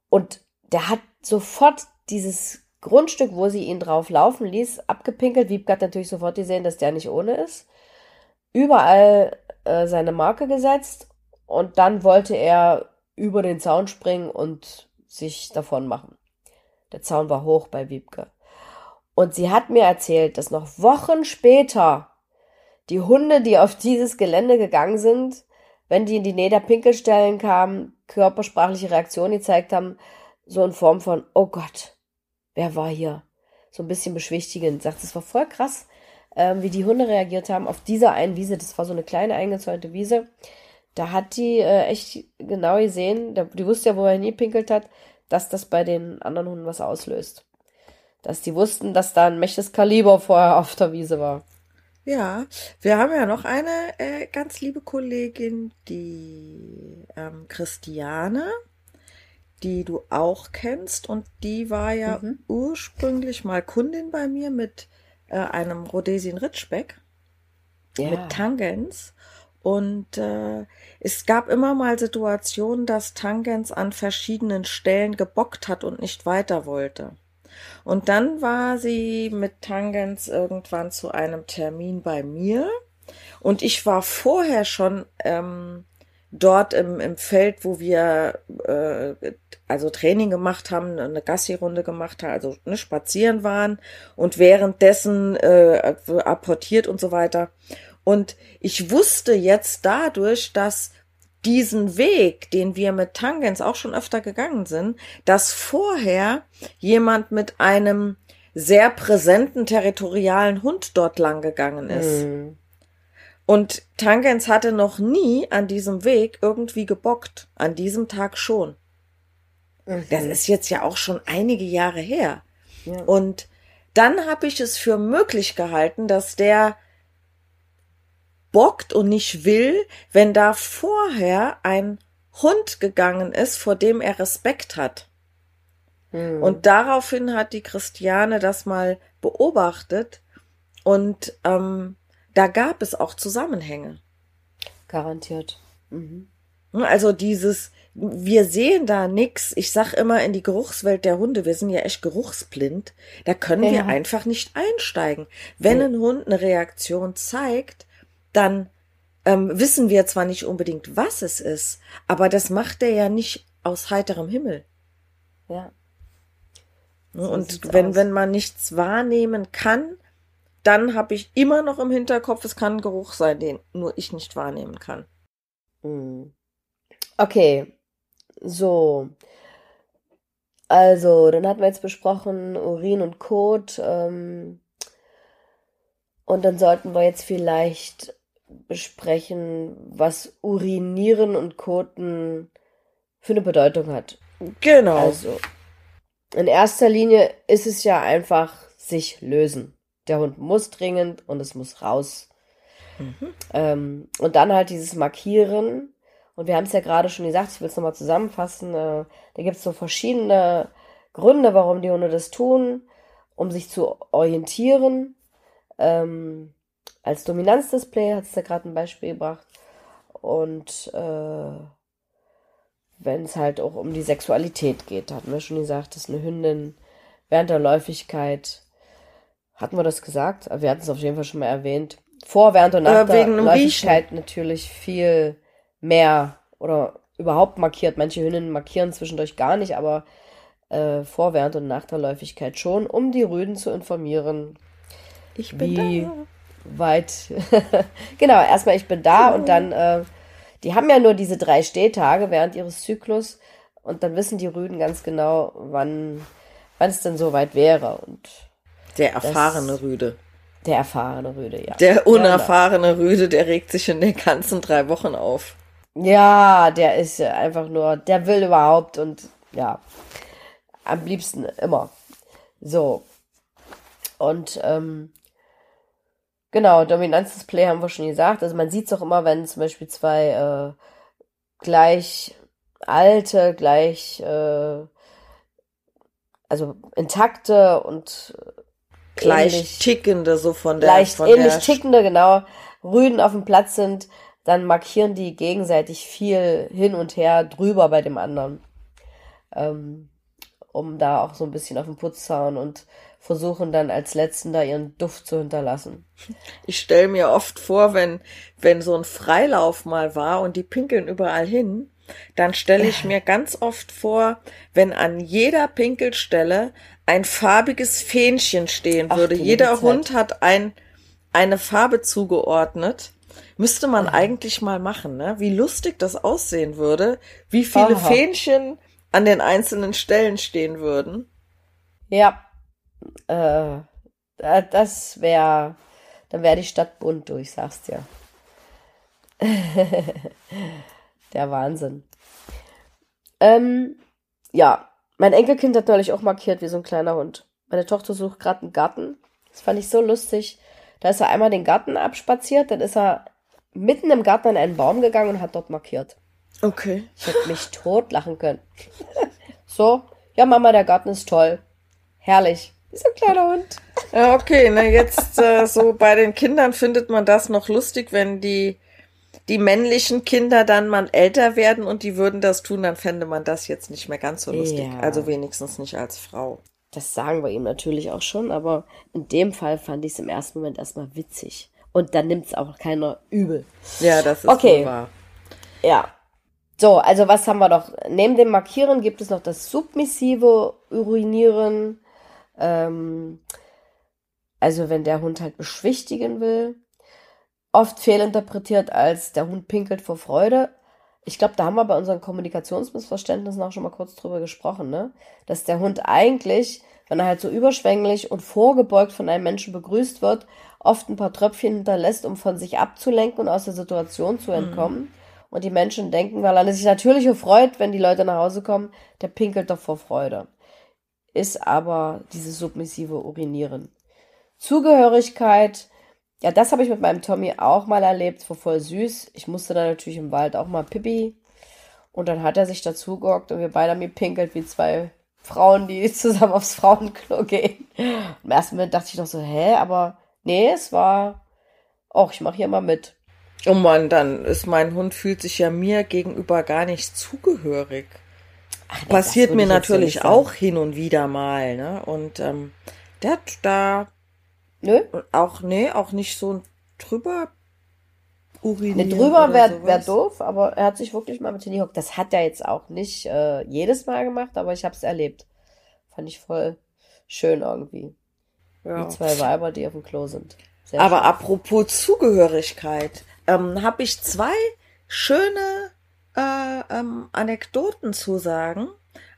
Und der hat sofort dieses Grundstück, wo sie ihn drauf laufen ließ, abgepinkelt. Wiebke hat natürlich sofort gesehen, dass der nicht ohne ist. Überall äh, seine Marke gesetzt und dann wollte er über den Zaun springen und sich davon machen. Der Zaun war hoch bei Wiebke. Und sie hat mir erzählt, dass noch Wochen später die Hunde, die auf dieses Gelände gegangen sind, wenn die in die Niederpinkelstellen kamen, körpersprachliche Reaktionen gezeigt haben, so in Form von, oh Gott, wer war hier? So ein bisschen beschwichtigend. Sagt, es war voll krass, ähm, wie die Hunde reagiert haben auf dieser einen Wiese. Das war so eine kleine eingezäunte Wiese. Da hat die äh, echt genau gesehen, die wusste ja, wo er nie pinkelt hat, dass das bei den anderen Hunden was auslöst dass die wussten, dass da ein mächtiges Kaliber vorher auf der Wiese war. Ja, wir haben ja noch eine äh, ganz liebe Kollegin, die ähm, Christiane, die du auch kennst und die war ja mhm. ursprünglich mal Kundin bei mir mit äh, einem Rhodesien Ritschbeck ja. mit Tangens und äh, es gab immer mal Situationen, dass Tangens an verschiedenen Stellen gebockt hat und nicht weiter wollte. Und dann war sie mit Tangens irgendwann zu einem Termin bei mir. Und ich war vorher schon ähm, dort im, im Feld, wo wir äh, also Training gemacht haben, eine Gassi-Runde gemacht haben, also ne, spazieren waren und währenddessen äh, apportiert und so weiter. Und ich wusste jetzt dadurch, dass diesen Weg, den wir mit Tangens auch schon öfter gegangen sind, dass vorher jemand mit einem sehr präsenten territorialen Hund dort lang gegangen ist. Mhm. Und Tangens hatte noch nie an diesem Weg irgendwie gebockt. An diesem Tag schon. Mhm. Das ist jetzt ja auch schon einige Jahre her. Ja. Und dann habe ich es für möglich gehalten, dass der bockt und nicht will, wenn da vorher ein Hund gegangen ist, vor dem er Respekt hat. Hm. Und daraufhin hat die Christiane das mal beobachtet und ähm, da gab es auch Zusammenhänge. Garantiert. Mhm. Also dieses, wir sehen da nix. Ich sag immer in die Geruchswelt der Hunde, wir sind ja echt geruchsblind. Da können ja. wir einfach nicht einsteigen. Wenn ein Hund eine Reaktion zeigt, dann ähm, wissen wir zwar nicht unbedingt, was es ist, aber das macht er ja nicht aus heiterem Himmel. Ja. So und wenn, aus. wenn man nichts wahrnehmen kann, dann habe ich immer noch im Hinterkopf, es kann ein Geruch sein, den nur ich nicht wahrnehmen kann. Hm. Okay, so. Also, dann hatten wir jetzt besprochen Urin und Kot. Ähm, und dann sollten wir jetzt vielleicht besprechen, was Urinieren und Koten für eine Bedeutung hat. Genau. Also, in erster Linie ist es ja einfach sich lösen. Der Hund muss dringend und es muss raus. Mhm. Ähm, und dann halt dieses Markieren. Und wir haben es ja gerade schon gesagt, ich will es nochmal zusammenfassen. Äh, da gibt es so verschiedene Gründe, warum die Hunde das tun, um sich zu orientieren. Ähm, als Dominanzdisplay, hat es ja gerade ein Beispiel gebracht. Und äh, wenn es halt auch um die Sexualität geht, hatten wir schon gesagt, dass eine Hündin während der Läufigkeit, hatten wir das gesagt? Wir hatten es auf jeden Fall schon mal erwähnt. Vor, während und nach äh, der Läufigkeit natürlich viel mehr oder überhaupt markiert. Manche Hündinnen markieren zwischendurch gar nicht, aber äh, vor, während und nach der Läufigkeit schon, um die Rüden zu informieren. Ich bin wie, da weit. genau, erstmal ich bin da und dann, äh, die haben ja nur diese drei Stehtage während ihres Zyklus und dann wissen die Rüden ganz genau, wann wann es denn soweit wäre und der erfahrene das, Rüde. Der erfahrene Rüde, ja. Der unerfahrene ja, Rüde, der regt sich in den ganzen drei Wochen auf. Ja, der ist einfach nur, der will überhaupt und ja, am liebsten immer. So. Und ähm, Genau, Dominanzdisplay haben wir schon gesagt. Also man sieht es auch immer, wenn zum Beispiel zwei äh, gleich alte, gleich äh, also intakte und gleich ähnlich, tickende, so von der leicht von ähnlich der tickende, genau, Rüden auf dem Platz sind, dann markieren die gegenseitig viel hin und her drüber bei dem anderen. Ähm, um da auch so ein bisschen auf den Putz zu hauen und versuchen dann als Letzten da ihren Duft zu hinterlassen. Ich stelle mir oft vor, wenn, wenn so ein Freilauf mal war und die pinkeln überall hin, dann stelle ich mir ganz oft vor, wenn an jeder Pinkelstelle ein farbiges Fähnchen stehen würde. Ach, Jeder Hund hat ein, eine Farbe zugeordnet. Müsste man ja. eigentlich mal machen, ne? Wie lustig das aussehen würde, wie viele Aha. Fähnchen an den einzelnen Stellen stehen würden. Ja, äh, das wäre, dann wäre die Stadt bunt, du, ich sag's dir. Der Wahnsinn. Ähm, ja, mein Enkelkind hat neulich auch markiert wie so ein kleiner Hund. Meine Tochter sucht gerade einen Garten. Das fand ich so lustig. Da ist er einmal den Garten abspaziert, dann ist er mitten im Garten an einen Baum gegangen und hat dort markiert. Okay. Ich hätte mich totlachen können. so, ja, Mama, der Garten ist toll. Herrlich. Ist ein kleiner Hund. Ja, okay, na jetzt äh, so bei den Kindern findet man das noch lustig, wenn die die männlichen Kinder dann mal älter werden und die würden das tun, dann fände man das jetzt nicht mehr ganz so lustig. Ja. Also wenigstens nicht als Frau. Das sagen wir ihm natürlich auch schon, aber in dem Fall fand ich es im ersten Moment erstmal witzig. Und dann nimmt es auch keiner übel. Ja, das ist okay. wahr. Ja. So, also was haben wir noch? Neben dem Markieren gibt es noch das submissive Urinieren. Ähm, also wenn der Hund halt beschwichtigen will oft fehlinterpretiert als der Hund pinkelt vor Freude. Ich glaube, da haben wir bei unseren Kommunikationsmissverständnissen auch schon mal kurz drüber gesprochen, ne? Dass der Hund eigentlich, wenn er halt so überschwänglich und vorgebeugt von einem Menschen begrüßt wird, oft ein paar Tröpfchen hinterlässt, um von sich abzulenken und aus der Situation zu entkommen. Mhm. Und die Menschen denken, weil er sich natürlich freut, wenn die Leute nach Hause kommen, der pinkelt doch vor Freude. Ist aber dieses submissive Urinieren. Zugehörigkeit, ja, das habe ich mit meinem Tommy auch mal erlebt. War voll süß. Ich musste dann natürlich im Wald auch mal Pippi. Und dann hat er sich dazu gehockt und wir beide haben gepinkelt wie zwei Frauen, die zusammen aufs Frauenklo gehen. Im ersten Moment dachte ich noch so, hä, aber nee, es war, auch ich mache hier mal mit. Oh Mann, dann ist mein Hund fühlt sich ja mir gegenüber gar nicht zugehörig. Ach, nee, Passiert mir natürlich auch hin und wieder mal, ne? Und ähm, der hat da Nö? Auch, nee, auch nicht so drüber urinieren. Nee, drüber wäre wär doof, aber er hat sich wirklich mal mit hingehockt. Das hat er jetzt auch nicht äh, jedes Mal gemacht, aber ich habe es erlebt. Fand ich voll schön irgendwie. Ja. Die zwei Weiber, die auf dem Klo sind. Sehr aber schön. apropos Zugehörigkeit, ähm, habe ich zwei schöne äh, ähm, Anekdoten zu sagen.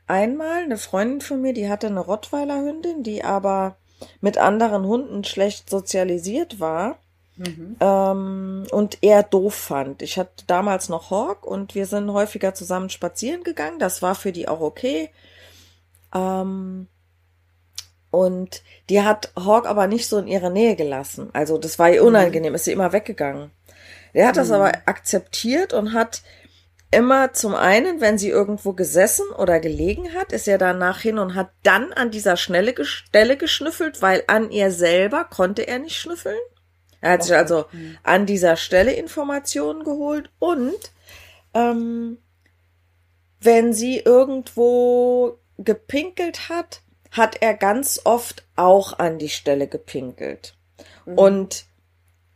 Einmal eine Freundin von mir, die hatte eine Rottweiler Hündin, die aber mit anderen Hunden schlecht sozialisiert war mhm. ähm, und er doof fand. Ich hatte damals noch Hawk und wir sind häufiger zusammen spazieren gegangen. Das war für die auch okay. Ähm, und die hat Hawk aber nicht so in ihre Nähe gelassen. Also das war ihr mhm. unangenehm, mhm. ist sie immer weggegangen. Er hat mhm. das aber akzeptiert und hat immer zum einen, wenn sie irgendwo gesessen oder gelegen hat, ist er danach hin und hat dann an dieser Schnelle Stelle geschnüffelt, weil an ihr selber konnte er nicht schnüffeln. Er hat sich also an dieser Stelle Informationen geholt und ähm, wenn sie irgendwo gepinkelt hat, hat er ganz oft auch an die Stelle gepinkelt. Mhm. Und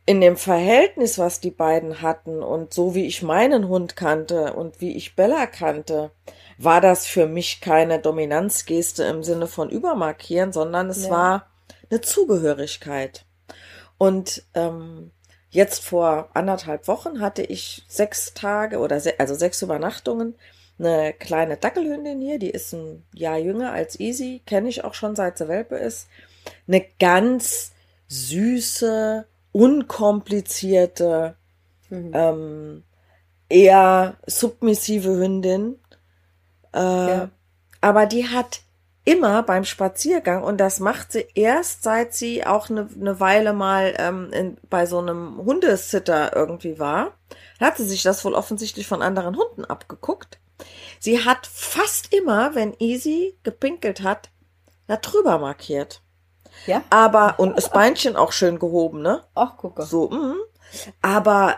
in dem Verhältnis, was die beiden hatten und so wie ich meinen Hund kannte und wie ich Bella kannte, war das für mich keine Dominanzgeste im Sinne von übermarkieren, sondern es ja. war eine Zugehörigkeit. Und ähm, jetzt vor anderthalb Wochen hatte ich sechs Tage oder se also sechs Übernachtungen eine kleine Dackelhündin hier, die ist ein Jahr jünger als Easy, kenne ich auch schon seit sie Welpe ist. Eine ganz süße, unkomplizierte, mhm. ähm, eher submissive Hündin. Äh, ja. Aber die hat immer beim Spaziergang, und das macht sie erst, seit sie auch eine, eine Weile mal ähm, in, bei so einem Hundesitter irgendwie war, hat sie sich das wohl offensichtlich von anderen Hunden abgeguckt. Sie hat fast immer, wenn Easy gepinkelt hat, da drüber markiert. Ja. Aber, und das Beinchen auch schön gehoben, ne? Ach, gucke. So, mh. Aber,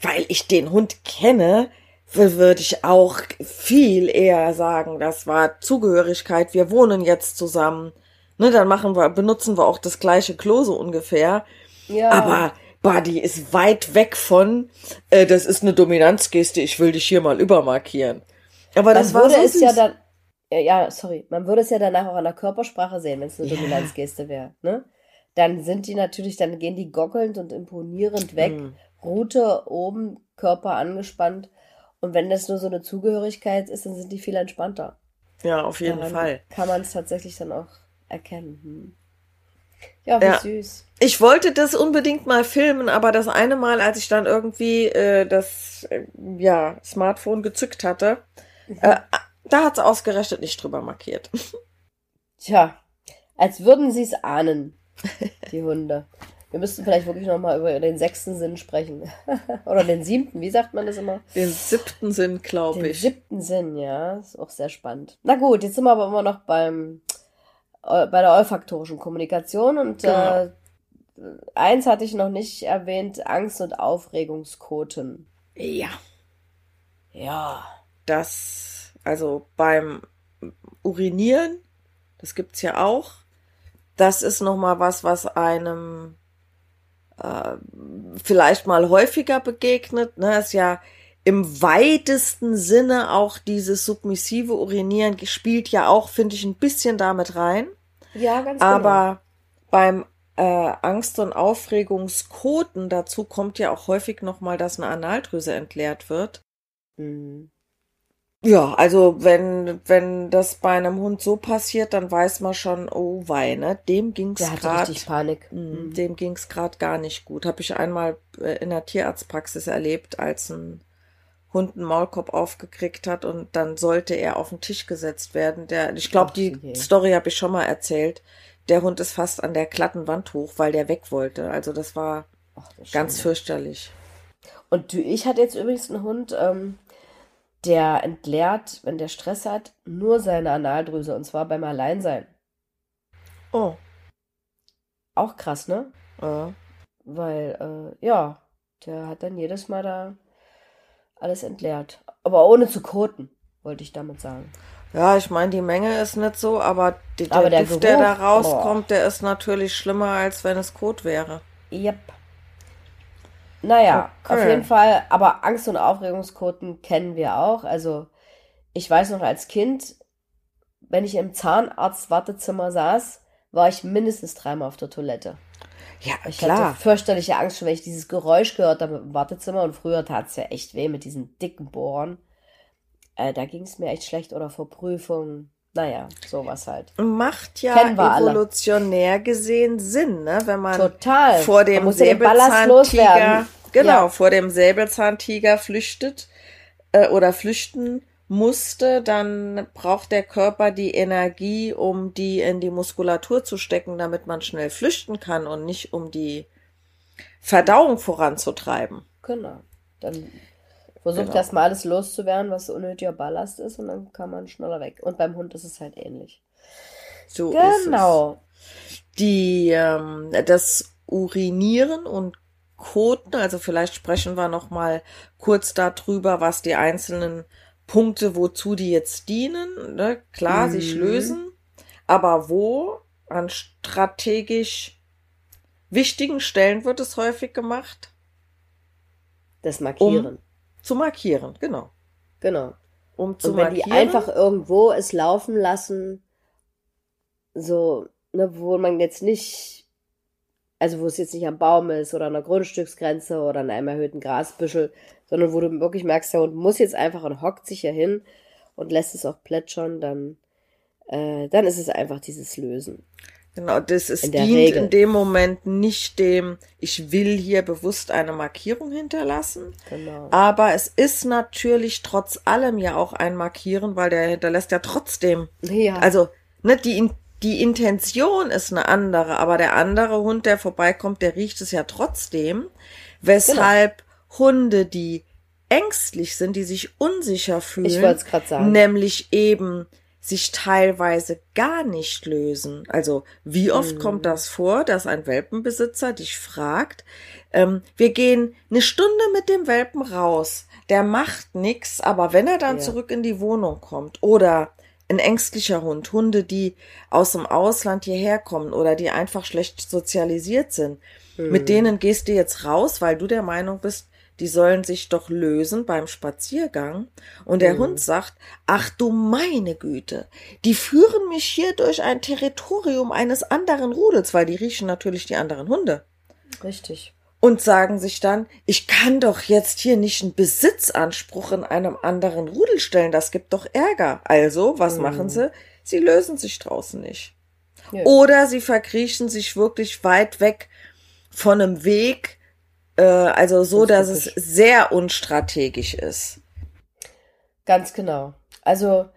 weil ich den Hund kenne, würde ich auch viel eher sagen, das war Zugehörigkeit, wir wohnen jetzt zusammen. Ne, dann machen wir, benutzen wir auch das gleiche Klo so ungefähr. Ja. Aber Buddy ist weit weg von, äh, das ist eine Dominanzgeste, ich will dich hier mal übermarkieren. Aber das, das war so es ja dann, ja, sorry, man würde es ja danach auch an der Körpersprache sehen, wenn es eine ja. Dominanzgeste wäre, ne? Dann sind die natürlich, dann gehen die gockelnd und imponierend weg, mhm. Rute oben, Körper angespannt. Und wenn das nur so eine Zugehörigkeit ist, dann sind die viel entspannter. Ja, auf jeden Daran Fall. Kann man es tatsächlich dann auch erkennen. Hm. Ja, wie ja. süß. Ich wollte das unbedingt mal filmen, aber das eine Mal, als ich dann irgendwie äh, das äh, ja, Smartphone gezückt hatte, mhm. äh, da hat es ausgerechnet nicht drüber markiert. Tja, als würden sie es ahnen, die Hunde. Wir müssten vielleicht wirklich nochmal über den sechsten Sinn sprechen. Oder den siebten, wie sagt man das immer? Den siebten Sinn, glaube ich. Den siebten Sinn, ja. Ist auch sehr spannend. Na gut, jetzt sind wir aber immer noch beim, äh, bei der olfaktorischen Kommunikation und genau. äh, eins hatte ich noch nicht erwähnt, Angst- und Aufregungskoten. Ja. Ja. Das, also beim Urinieren, das gibt's ja auch. Das ist nochmal was, was einem äh, vielleicht mal häufiger begegnet. Ne? Ist ja im weitesten Sinne auch dieses submissive Urinieren spielt ja auch, finde ich, ein bisschen damit rein. Ja, ganz genau. Aber beim äh, Angst- und Aufregungskoten dazu kommt ja auch häufig nochmal, dass eine Analdrüse entleert wird. Mhm. Ja, also wenn, wenn das bei einem Hund so passiert, dann weiß man schon, oh wei, ne? Dem ging's Der hatte grad, richtig Panik. mh, Mhm. dem ging's grad gar nicht gut. Habe ich einmal äh, in der Tierarztpraxis erlebt, als ein Hund einen Maulkorb aufgekriegt hat und dann sollte er auf den Tisch gesetzt werden. Der, ich glaube, die je. Story habe ich schon mal erzählt. Der Hund ist fast an der glatten Wand hoch, weil der weg wollte. Also das war Ach, das ganz schön. fürchterlich. Und du, ich hatte jetzt übrigens einen Hund, ähm, der entleert, wenn der Stress hat, nur seine Analdrüse und zwar beim Alleinsein. Oh. Auch krass, ne? Äh. Weil, äh, ja, der hat dann jedes Mal da alles entleert. Aber ohne zu koten, wollte ich damit sagen. Ja, ich meine, die Menge ist nicht so, aber die, der, Aber der Duft, der da Geruch, rauskommt, der ist natürlich schlimmer, als wenn es Kot wäre. Yep. Naja, Okay. auf jeden Fall, aber Angst- und Aufregungskoten kennen wir auch. Also, ich weiß noch als Kind, wenn ich im Zahnarzt-Wartezimmer saß, war ich mindestens dreimal auf der Toilette. Ja, Ich klar. hatte fürchterliche Angst, schon wenn ich dieses Geräusch gehört habe im Wartezimmer und früher tat es ja echt weh mit diesen dicken Bohren. Äh, da ging es mir echt schlecht oder vor Prüfungen. Naja, sowas halt. Macht ja alle. evolutionär gesehen Sinn, ne? Wenn man Total. vor dem Säbelzahntiger, genau, Ja. vor dem Säbelzahntiger flüchtet äh, oder flüchten musste, dann braucht der Körper die Energie, um die in die Muskulatur zu stecken, damit man schnell flüchten kann und nicht um die Verdauung voranzutreiben. Genau. Dann versucht Genau. erstmal alles loszuwerden, was unnötiger Ballast ist, und dann kann man schneller weg. Und beim Hund ist es halt ähnlich. So ist es. Genau. die ähm, das Urinieren und Koten, also vielleicht sprechen wir noch mal kurz darüber, was die einzelnen Punkte, wozu die jetzt dienen. Ne? Klar, Mhm. sich lösen, aber wo an strategisch wichtigen Stellen wird es häufig gemacht, Das Markieren. Zu markieren, genau. Genau. Um zu Und wenn die markieren. einfach irgendwo es laufen lassen, so, ne, wo man jetzt nicht, also wo es jetzt nicht am Baum ist oder an der Grundstücksgrenze oder an einem erhöhten Grasbüschel, sondern wo du wirklich merkst, der Hund muss jetzt einfach und hockt sich hier hin und lässt es auch plätschern, dann, äh, dann ist es einfach dieses Lösen. Genau, das ist In dient Regel. in dem Moment nicht dem, ich will hier bewusst eine Markierung hinterlassen, Genau. aber es ist natürlich trotz allem ja auch ein Markieren, weil der hinterlässt ja trotzdem, Ja. also ne, die, die Intention ist eine andere, aber der andere Hund, der vorbeikommt, der riecht es ja trotzdem, weshalb Hunde, die ängstlich sind, die sich unsicher fühlen, ich es sagen. nämlich eben sich teilweise gar nicht lösen. Also wie oft Mhm. kommt das vor, dass ein Welpenbesitzer dich fragt, ähm, wir gehen eine Stunde mit dem Welpen raus, der macht nix, aber wenn er dann Ja. zurück in die Wohnung kommt oder ein ängstlicher Hund, Hunde, die aus dem Ausland hierher kommen oder die einfach schlecht sozialisiert sind, mit denen gehst du jetzt raus, weil du der Meinung bist, die sollen sich doch lösen beim Spaziergang. Und der Hund sagt, ach du meine Güte, die führen mich hier durch ein Territorium eines anderen Rudels, weil die riechen natürlich die anderen Hunde. Richtig. Und sagen sich dann, ich kann doch jetzt hier nicht einen Besitzanspruch in einem anderen Rudel stellen, das gibt doch Ärger. Also, was Mhm. machen sie? Sie lösen sich draußen nicht. Ja. Oder sie verkriechen sich wirklich weit weg von einem Weg, äh, also so, Das dass es sehr unstrategisch ist. Ganz genau. Also,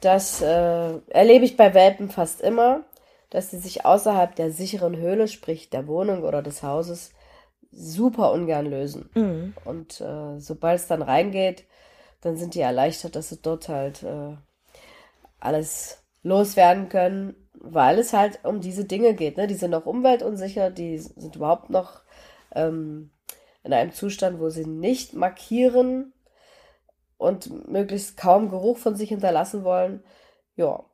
das äh, erlebe ich bei Welpen fast immer, dass sie sich außerhalb der sicheren Höhle, sprich der Wohnung oder des Hauses, super ungern lösen. Mhm. Und äh, sobald es dann reingeht, dann sind die erleichtert, dass sie dort halt äh, alles loswerden können, weil es halt um diese Dinge geht. Ne? Die sind noch umweltunsicher, die sind überhaupt noch ähm, in einem Zustand, wo sie nicht markieren und möglichst kaum Geruch von sich hinterlassen wollen. Ja,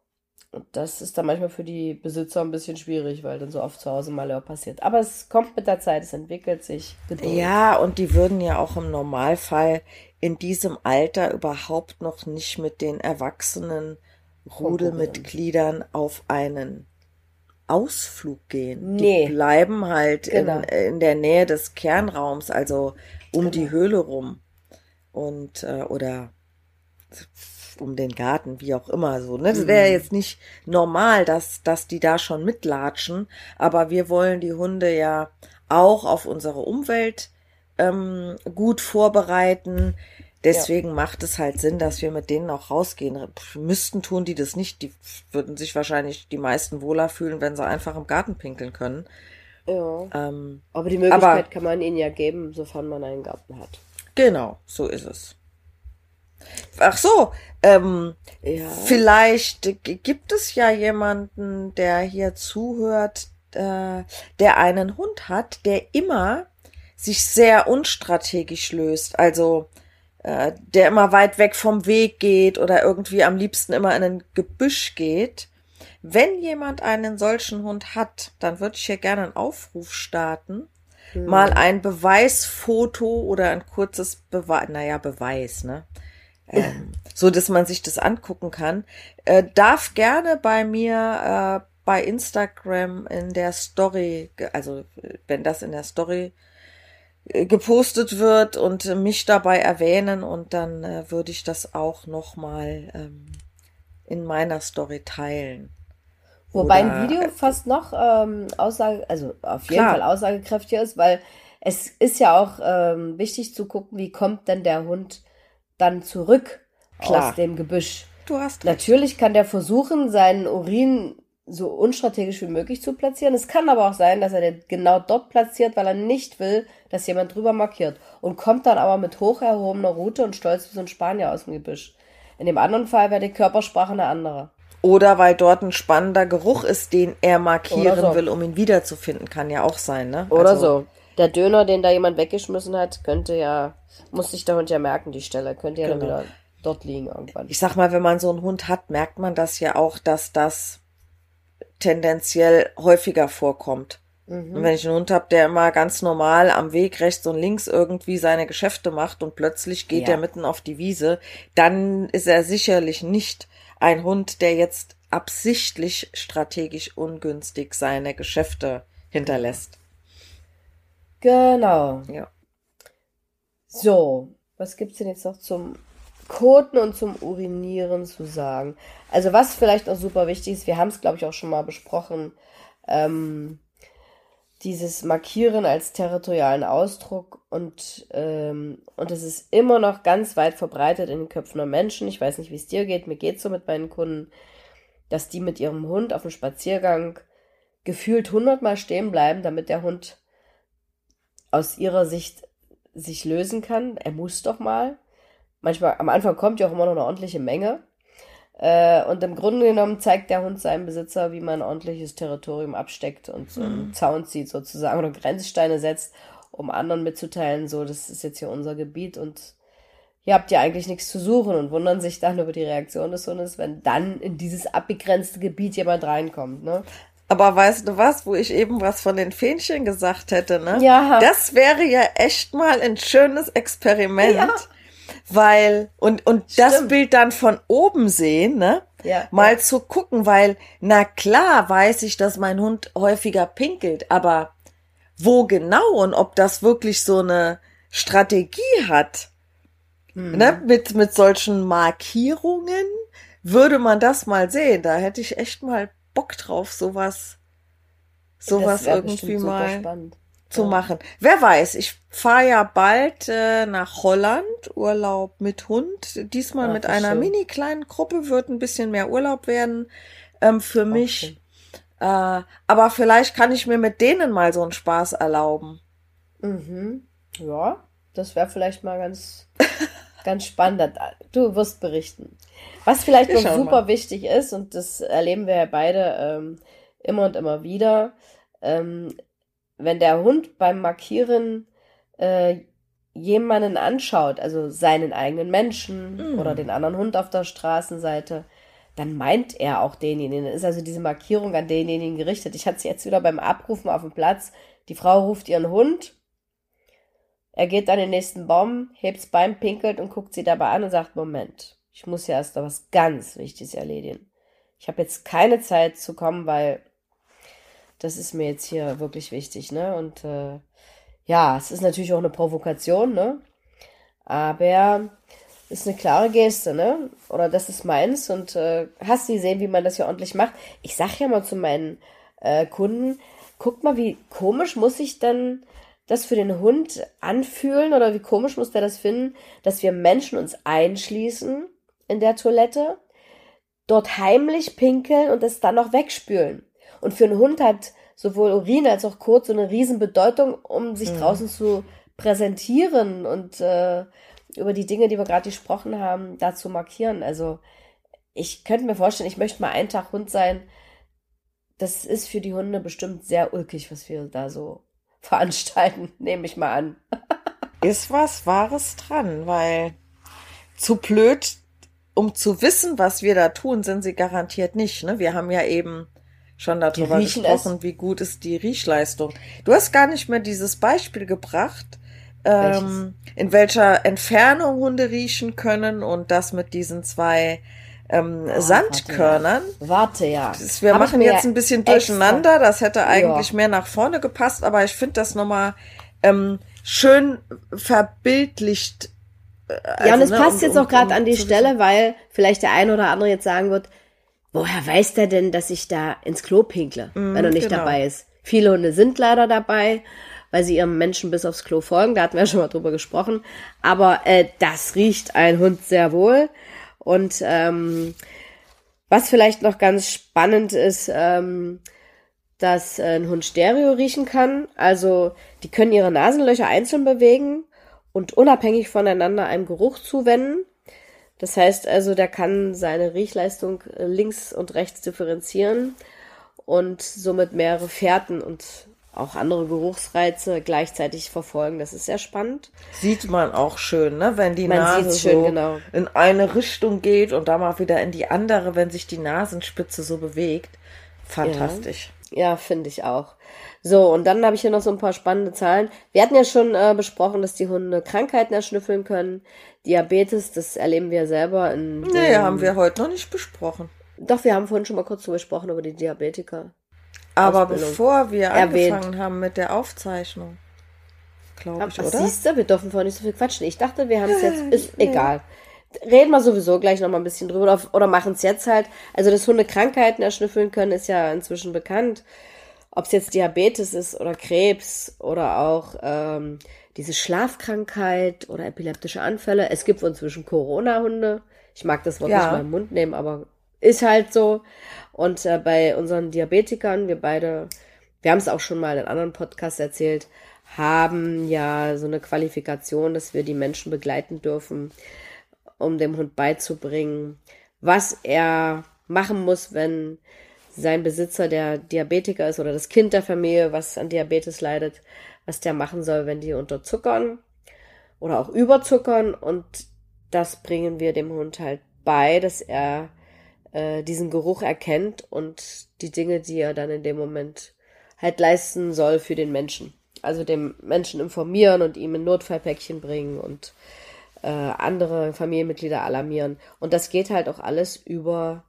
und das ist dann manchmal für die Besitzer ein bisschen schwierig, weil dann so oft zu Hause Malheur passiert. Aber es kommt mit der Zeit, es entwickelt sich. Geduld. Ja, und die würden ja auch im Normalfall in diesem Alter überhaupt noch nicht mit den erwachsenen Rudelmitgliedern auf einen Ausflug gehen. Nee. Die bleiben halt genau. in, in der Nähe des Kernraums, also um genau. die Höhle rum. Und, äh, oder um den Garten, wie auch immer so. Ne? Das wäre mhm. jetzt nicht normal, dass, dass die da schon mitlatschen, aber wir wollen die Hunde ja auch auf unsere Umwelt ähm, gut vorbereiten. Deswegen ja. macht es halt Sinn, dass wir mit denen auch rausgehen. Müssten tun die das nicht. Die würden sich wahrscheinlich die meisten wohler fühlen, wenn sie einfach im Garten pinkeln können. Ja. Ähm, aber die Möglichkeit aber, kann man ihnen ja geben, sofern man einen Garten hat. Genau, so ist es. Ach so, ähm, ja. vielleicht gibt es ja jemanden, der hier zuhört, äh, der einen Hund hat, der immer sich sehr unstrategisch löst. Also äh, der immer weit weg vom Weg geht oder irgendwie am liebsten immer in ein Gebüsch geht. Wenn jemand einen solchen Hund hat, dann würde ich hier gerne einen Aufruf starten. Hm. Mal ein Beweisfoto oder ein kurzes Beweis, naja, Beweis, ne? ähm, so dass man sich das angucken kann. Äh, darf gerne bei mir äh, bei Instagram in der Story, also wenn das in der Story gepostet wird und mich dabei erwähnen und dann äh, würde ich das auch noch mal ähm, in meiner Story teilen. Wobei Oder, ein Video fast noch ähm, Aussage, also auf jeden klar. Fall aussagekräftiger ist, weil es ist ja auch ähm, wichtig zu gucken, wie kommt denn der Hund dann zurück Klar. aus dem Gebüsch. Du hast recht. Natürlich kann der versuchen, seinen Urin so unstrategisch wie möglich zu platzieren. Es kann aber auch sein, dass er den genau dort platziert, weil er nicht will, dass jemand drüber markiert. Und kommt dann aber mit hoch erhobener Route und stolz wie so ein Spanier aus dem Gebüsch. In dem anderen Fall wäre die Körpersprache eine andere. Oder weil dort ein spannender Geruch ist, den er markieren so. will, um ihn wiederzufinden, kann ja auch sein, ne? Oder also, so. Der Döner, den da jemand weggeschmissen hat, könnte ja, muss sich der Hund ja merken, die Stelle, könnte ja genau. dann wieder dort liegen irgendwann. Ich sag mal, wenn man so einen Hund hat, merkt man das ja auch, dass das tendenziell häufiger vorkommt. Mhm. Und wenn ich einen Hund habe, der immer ganz normal am Weg rechts und links irgendwie seine Geschäfte macht und plötzlich geht ja. er mitten auf die Wiese, dann ist er sicherlich nicht ein Hund, der jetzt absichtlich strategisch ungünstig seine Geschäfte hinterlässt. Genau. Ja. So, was gibt's denn jetzt noch zum Koten und zum Urinieren zu sagen? Also was vielleicht auch super wichtig ist, wir haben es glaube ich auch schon mal besprochen, ähm, dieses Markieren als territorialen Ausdruck und ähm, und es ist immer noch ganz weit verbreitet in den Köpfen der Menschen. Ich weiß nicht, wie es dir geht, mir geht's so mit meinen Kunden, dass die mit ihrem Hund auf dem Spaziergang gefühlt hundertmal stehen bleiben, damit der Hund aus ihrer Sicht sich lösen kann. Er muss doch mal. Manchmal, am Anfang kommt ja auch immer noch eine ordentliche Menge. Äh, und im Grunde genommen zeigt der Hund seinem Besitzer, wie man ein ordentliches Territorium absteckt und so einen mhm. Zaun zieht sozusagen oder Grenzsteine setzt, um anderen mitzuteilen, so, das ist jetzt hier unser Gebiet und ihr habt ja eigentlich nichts zu suchen und wundern sich dann über die Reaktion des Hundes, wenn dann in dieses abgegrenzte Gebiet jemand reinkommt, ne? Aber weißt du was, wo ich eben was von den Fähnchen gesagt hätte, ne? Ja. Das wäre ja echt mal ein schönes Experiment. Ja. Weil, und, und das Bild dann von oben sehen, ne? Ja, mal ja. zu gucken, weil, na klar weiß ich, dass mein Hund häufiger pinkelt, aber wo genau und ob das wirklich so eine Strategie hat, hm. ne? Mit, mit solchen Markierungen würde man das mal sehen. Da hätte ich echt mal Bock drauf, sowas, sowas irgendwie mal zu ja. machen. Wer weiß, ich fahre ja bald äh, nach Holland, Urlaub mit Hund. Diesmal Ach, mit einer schön. mini kleinen Gruppe wird ein bisschen mehr Urlaub werden ähm, für mich. Äh, aber vielleicht kann ich mir mit denen mal so einen Spaß erlauben. Mhm. Ja, das wäre vielleicht mal ganz, ganz spannend. Du wirst berichten. Was vielleicht noch super mal. wichtig ist, und das erleben wir ja beide ähm, immer und immer wieder, ähm, wenn der Hund beim Markieren äh, jemanden anschaut, also seinen eigenen Menschen mm. oder den anderen Hund auf der Straßenseite, dann meint er auch denjenigen. Dann ist also diese Markierung an denjenigen gerichtet. Ich hatte es jetzt wieder beim Abrufen auf dem Platz. Die Frau ruft ihren Hund. Er geht an den nächsten Baum, hebt's Bein, pinkelt und guckt sie dabei an und sagt, Moment, ich muss ja erst noch was ganz Wichtiges erledigen. Ich habe jetzt keine Zeit zu kommen, weil das ist mir jetzt hier wirklich wichtig, ne? Und äh, ja, es ist natürlich auch eine Provokation, ne? Aber ist eine klare Geste, ne? Oder das ist meins und äh, hast du gesehen, wie man das ja ordentlich macht? Ich sag ja mal zu meinen äh, Kunden, guck mal, wie komisch muss ich dann das für den Hund anfühlen oder wie komisch muss der das finden, dass wir Menschen uns einschließen in der Toilette, dort heimlich pinkeln und es dann noch wegspülen. Und für einen Hund hat sowohl Urin als auch Kot so eine Riesenbedeutung, um sich mhm. draußen zu präsentieren und äh, über die Dinge, die wir gerade gesprochen haben, da zu markieren. Also ich könnte mir vorstellen, ich möchte mal einen Tag Hund sein. Das ist für die Hunde bestimmt sehr ulkig, was wir da so veranstalten, nehme ich mal an. ist was Wahres dran, weil zu blöd, um zu wissen, was wir da tun, sind sie garantiert nicht. Ne? Wir haben ja eben schon darüber gesprochen, wie gut ist die Riechleistung. Du hast gar nicht mehr dieses Beispiel gebracht, ähm, in welcher Entfernung Hunde riechen können und das mit diesen zwei ähm, oh, Sandkörnern. Warte ja. Das, wir Hab machen jetzt ein bisschen durcheinander. Extra. Das hätte eigentlich ja. mehr nach vorne gepasst, aber ich finde das nochmal ähm, schön verbildlicht. Äh, ja, und also, es ne, passt um, jetzt auch gerade um, an die Stelle, weil vielleicht der eine oder andere jetzt sagen wird, woher weiß der denn, dass ich da ins Klo pinkle, mm, wenn er nicht genau. dabei ist? Viele Hunde sind leider dabei, weil sie ihrem Menschen bis aufs Klo folgen. Da hatten wir ja schon mal drüber gesprochen. Aber äh, das riecht ein Hund sehr wohl. Und ähm, was vielleicht noch ganz spannend ist, ähm, dass ein Hund Stereo riechen kann. Also die können ihre Nasenlöcher einzeln bewegen und unabhängig voneinander einem Geruch zuwenden. Das heißt also, der kann seine Riechleistung äh, links und rechts differenzieren und somit mehrere Fährten und auch andere Geruchsreize gleichzeitig verfolgen. Das ist sehr spannend. Sieht man auch schön, ne? wenn die man Nase schön, so genau. in eine Richtung geht und dann mal wieder in die andere, wenn sich die Nasenspitze so bewegt. Fantastisch. Ja, ja finde ich auch. So, und dann habe ich hier noch so ein paar spannende Zahlen. Wir hatten ja schon äh, besprochen, dass die Hunde Krankheiten erschnüffeln können. Diabetes, das erleben wir selber. In nee, haben wir heute noch nicht besprochen. Doch, wir haben vorhin schon mal kurz so gesprochen über die Diabetiker. Aber Ausbildung. bevor wir erwähnt. angefangen haben mit der Aufzeichnung, glaube ich, oder? Siehst du, wir dürfen vorhin nicht so viel quatschen. Ich dachte, wir haben es jetzt, ist nee. egal. Reden wir sowieso gleich noch mal ein bisschen drüber oder machen es jetzt halt. Also, dass Hunde Krankheiten erschnüffeln können, ist ja inzwischen bekannt. Ob es jetzt Diabetes ist oder Krebs oder auch ähm, diese Schlafkrankheit oder epileptische Anfälle. Es gibt inzwischen Corona-Hunde. Ich mag das Wort ja. nicht mal im Mund nehmen, aber ist halt so. Und äh, bei unseren Diabetikern, wir beide, wir haben es auch schon mal in anderen Podcasts erzählt, haben ja so eine Qualifikation, dass wir die Menschen begleiten dürfen, um dem Hund beizubringen, was er machen muss, wenn sein Besitzer der Diabetiker ist oder das Kind der Familie, was an Diabetes leidet, was der machen soll, wenn die unterzuckern oder auch überzuckern. Und das bringen wir dem Hund halt bei, dass er äh, diesen Geruch erkennt und die Dinge, die er dann in dem Moment halt leisten soll für den Menschen. Also dem Menschen informieren und ihm ein Notfallpäckchen bringen und äh, andere Familienmitglieder alarmieren. Und das geht halt auch alles über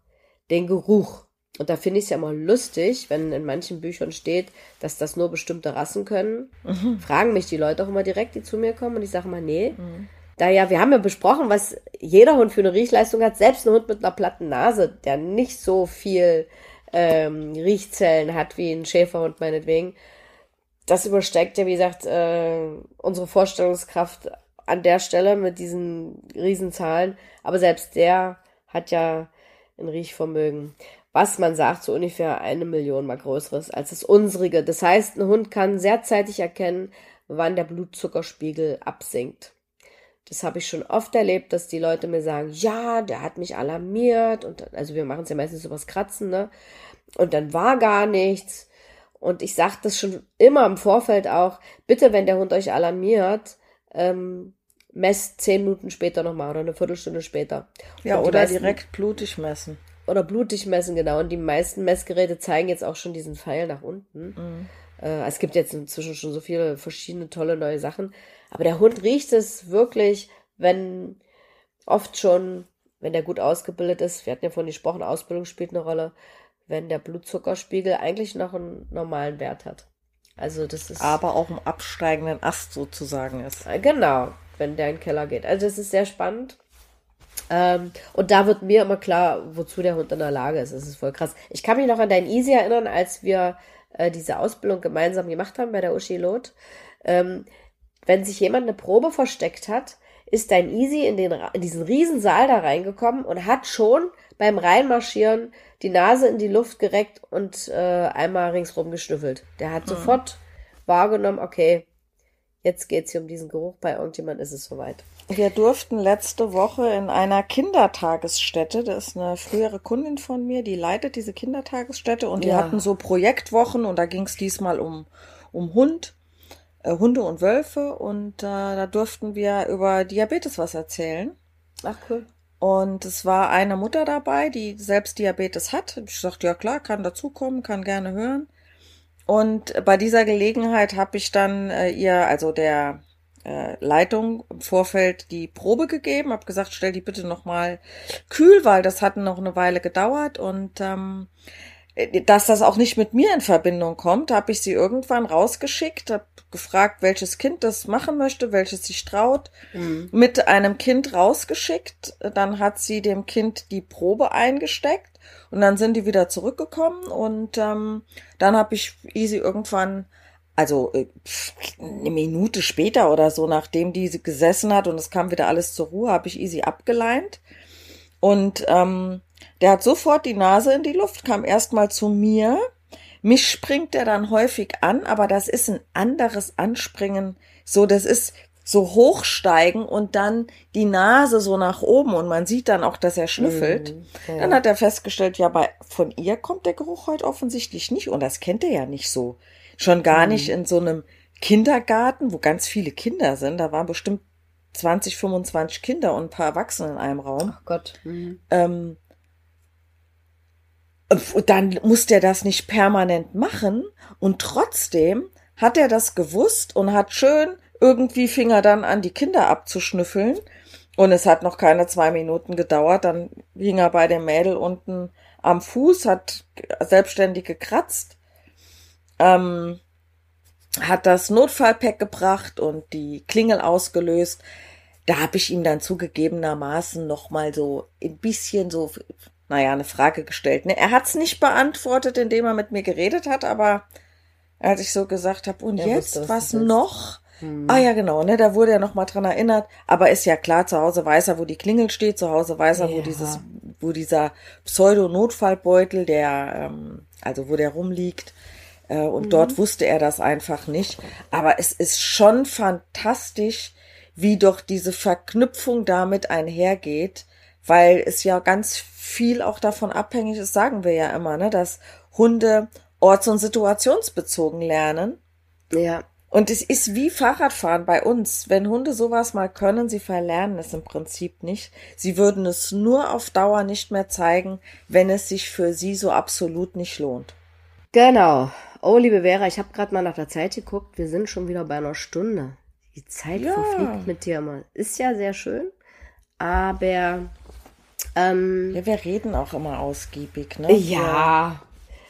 den Geruch. Und da finde ich es ja immer lustig, wenn in manchen Büchern steht, dass das nur bestimmte Rassen können. Mhm. Fragen mich die Leute auch immer direkt, die zu mir kommen und ich sage immer, nee. Mhm. Da ja, wir haben ja besprochen, was jeder Hund für eine Riechleistung hat. Selbst ein Hund mit einer platten Nase, der nicht so viel ähm, Riechzellen hat wie ein Schäferhund meinetwegen. Das übersteigt ja, wie gesagt, äh, unsere Vorstellungskraft an der Stelle mit diesen Riesenzahlen. Aber selbst der hat ja ein Riechvermögen. Was man sagt, so ungefähr eine Million mal größeres als das unsrige. Das heißt, ein Hund kann sehr zeitig erkennen, wann der Blutzuckerspiegel absinkt. Das habe ich schon oft erlebt, dass die Leute mir sagen, ja, der hat mich alarmiert und also wir machen es ja meistens übers Kratzen, ne? Und dann war gar nichts. Und ich sage das schon immer im Vorfeld auch, bitte, wenn der Hund euch alarmiert, ähm, messt zehn Minuten später nochmal oder eine Viertelstunde später. Ja, oder meisten, direkt blutig messen. Oder blutig messen, genau. Und die meisten Messgeräte zeigen jetzt auch schon diesen Pfeil nach unten. Mhm. Äh, es gibt jetzt inzwischen schon so viele verschiedene tolle neue Sachen. Aber der Hund riecht es wirklich, wenn oft schon, wenn der gut ausgebildet ist, wir hatten ja vorhin gesprochen, Ausbildung spielt eine Rolle, wenn der Blutzuckerspiegel eigentlich noch einen normalen Wert hat. Also das ist. Aber auch im absteigenden Ast sozusagen ist. Äh, genau, wenn der in den Keller geht. Also es ist sehr spannend. Ähm, und da wird mir immer klar, wozu der Hund in der Lage ist. Das ist voll krass. Ich kann mich noch an dein Easy erinnern, als wir äh, diese Ausbildung gemeinsam gemacht haben bei der Uschi Lot. Ähm, wenn sich jemand eine Probe versteckt hat, ist dein Easy in, den, in diesen riesen Saal da reingekommen und hat schon beim Reinmarschieren die Nase in die Luft gereckt und äh, einmal ringsrum geschnüffelt. Der hat mhm. sofort wahrgenommen, okay, jetzt geht's hier um diesen Geruch, bei irgendjemand ist es soweit. Wir durften letzte Woche in einer Kindertagesstätte, das ist eine frühere Kundin von mir, die leitet diese Kindertagesstätte und die ja. hatten so Projektwochen und da ging es diesmal um, um Hund, äh, Hunde und Wölfe und äh, da durften wir über Diabetes was erzählen. Ach cool. Und es war eine Mutter dabei, die selbst Diabetes hat. Ich sagte, ja klar, kann dazukommen, kann gerne hören. Und bei dieser Gelegenheit habe ich dann äh, ihr, also der äh, Leitung im Vorfeld die Probe gegeben, habe gesagt, stell die bitte nochmal kühl, weil das hat noch eine Weile gedauert und ähm, äh, dass das auch nicht mit mir in Verbindung kommt, habe ich sie irgendwann rausgeschickt, habe gefragt, welches Kind das machen möchte, welches sich traut, mhm. mit einem Kind rausgeschickt. Dann hat sie dem Kind die Probe eingesteckt und dann sind die wieder zurückgekommen und ähm, dann habe ich Easy irgendwann, also äh, eine Minute später oder so, nachdem die gesessen hat und es kam wieder alles zur Ruhe, habe ich Easy abgeleint und ähm, der hat sofort die Nase in die Luft, kam erstmal zu mir. Mich springt er dann häufig an, aber das ist ein anderes Anspringen. So, das ist so hochsteigen und dann die Nase so nach oben und man sieht dann auch, dass er schnüffelt. Mm, ja. Dann hat er festgestellt, ja, bei, von ihr kommt der Geruch heute offensichtlich nicht und das kennt er ja nicht so. Schon gar mm. nicht in so einem Kindergarten, wo ganz viele Kinder sind. Da waren bestimmt 20, 25 Kinder und ein paar Erwachsene in einem Raum. Ach Gott. Mhm. Ähm, dann muss der das nicht permanent machen und trotzdem hat er das gewusst und hat schön irgendwie Finger dann an die Kinder abzuschnüffeln und es hat noch keine zwei Minuten gedauert, dann hing er bei dem Mädel unten am Fuß, hat selbstständig gekratzt, ähm, hat das Notfallpack gebracht und die Klingel ausgelöst. Da habe ich ihm dann zugegebenermaßen noch mal so ein bisschen so naja, eine Frage gestellt. Ne? Er hat es nicht beantwortet, indem er mit mir geredet hat, aber als ich so gesagt habe, und er jetzt, wusste, was, was noch? Hm. Ah ja, genau, ne, da wurde er noch mal dran erinnert. Aber ist ja klar, zu Hause weiß er, wo die Klingel steht, zu Hause weiß er, ja. wo dieses, wo dieser Pseudo-Notfallbeutel, der, ähm, also wo der rumliegt, und mhm. dort wusste er das einfach nicht. Aber es ist schon fantastisch, wie doch diese Verknüpfung damit einhergeht, weil es ja ganz viel auch davon abhängig ist, sagen wir ja immer, ne, dass Hunde orts- und situationsbezogen lernen. Ja. Und es ist wie Fahrradfahren bei uns. Wenn Hunde sowas mal können, sie verlernen es im Prinzip nicht. Sie würden es nur auf Dauer nicht mehr zeigen, wenn es sich für sie so absolut nicht lohnt. Genau. Oh, liebe Vera, ich habe gerade mal nach der Zeit geguckt. Wir sind schon wieder bei einer Stunde. Die Zeit ja. verfliegt mit dir mal. Ist ja sehr schön, aber ähm, ja, wir reden auch immer ausgiebig, ne? Ja. ja.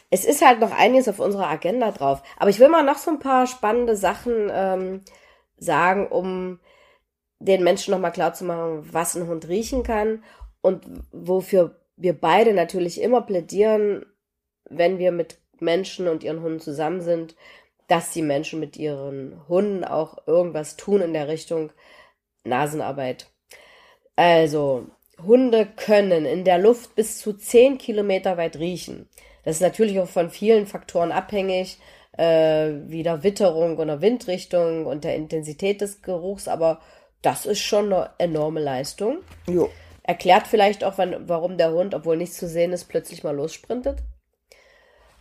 Es ist halt noch einiges auf unserer Agenda drauf. Aber ich will mal noch so ein paar spannende Sachen ähm, sagen, um den Menschen nochmal klar zu machen, was ein Hund riechen kann und wofür wir beide natürlich immer plädieren, wenn wir mit Menschen und ihren Hunden zusammen sind, dass die Menschen mit ihren Hunden auch irgendwas tun in der Richtung Nasenarbeit. Also, Hunde können in der Luft bis zu 10 Kilometer weit riechen. Das ist natürlich auch von vielen Faktoren abhängig, äh, wie der Witterung oder Windrichtung und der Intensität des Geruchs, aber das ist schon eine enorme Leistung. Jo. Erklärt vielleicht auch, wann, warum der Hund, obwohl nichts zu sehen ist, plötzlich mal lossprintet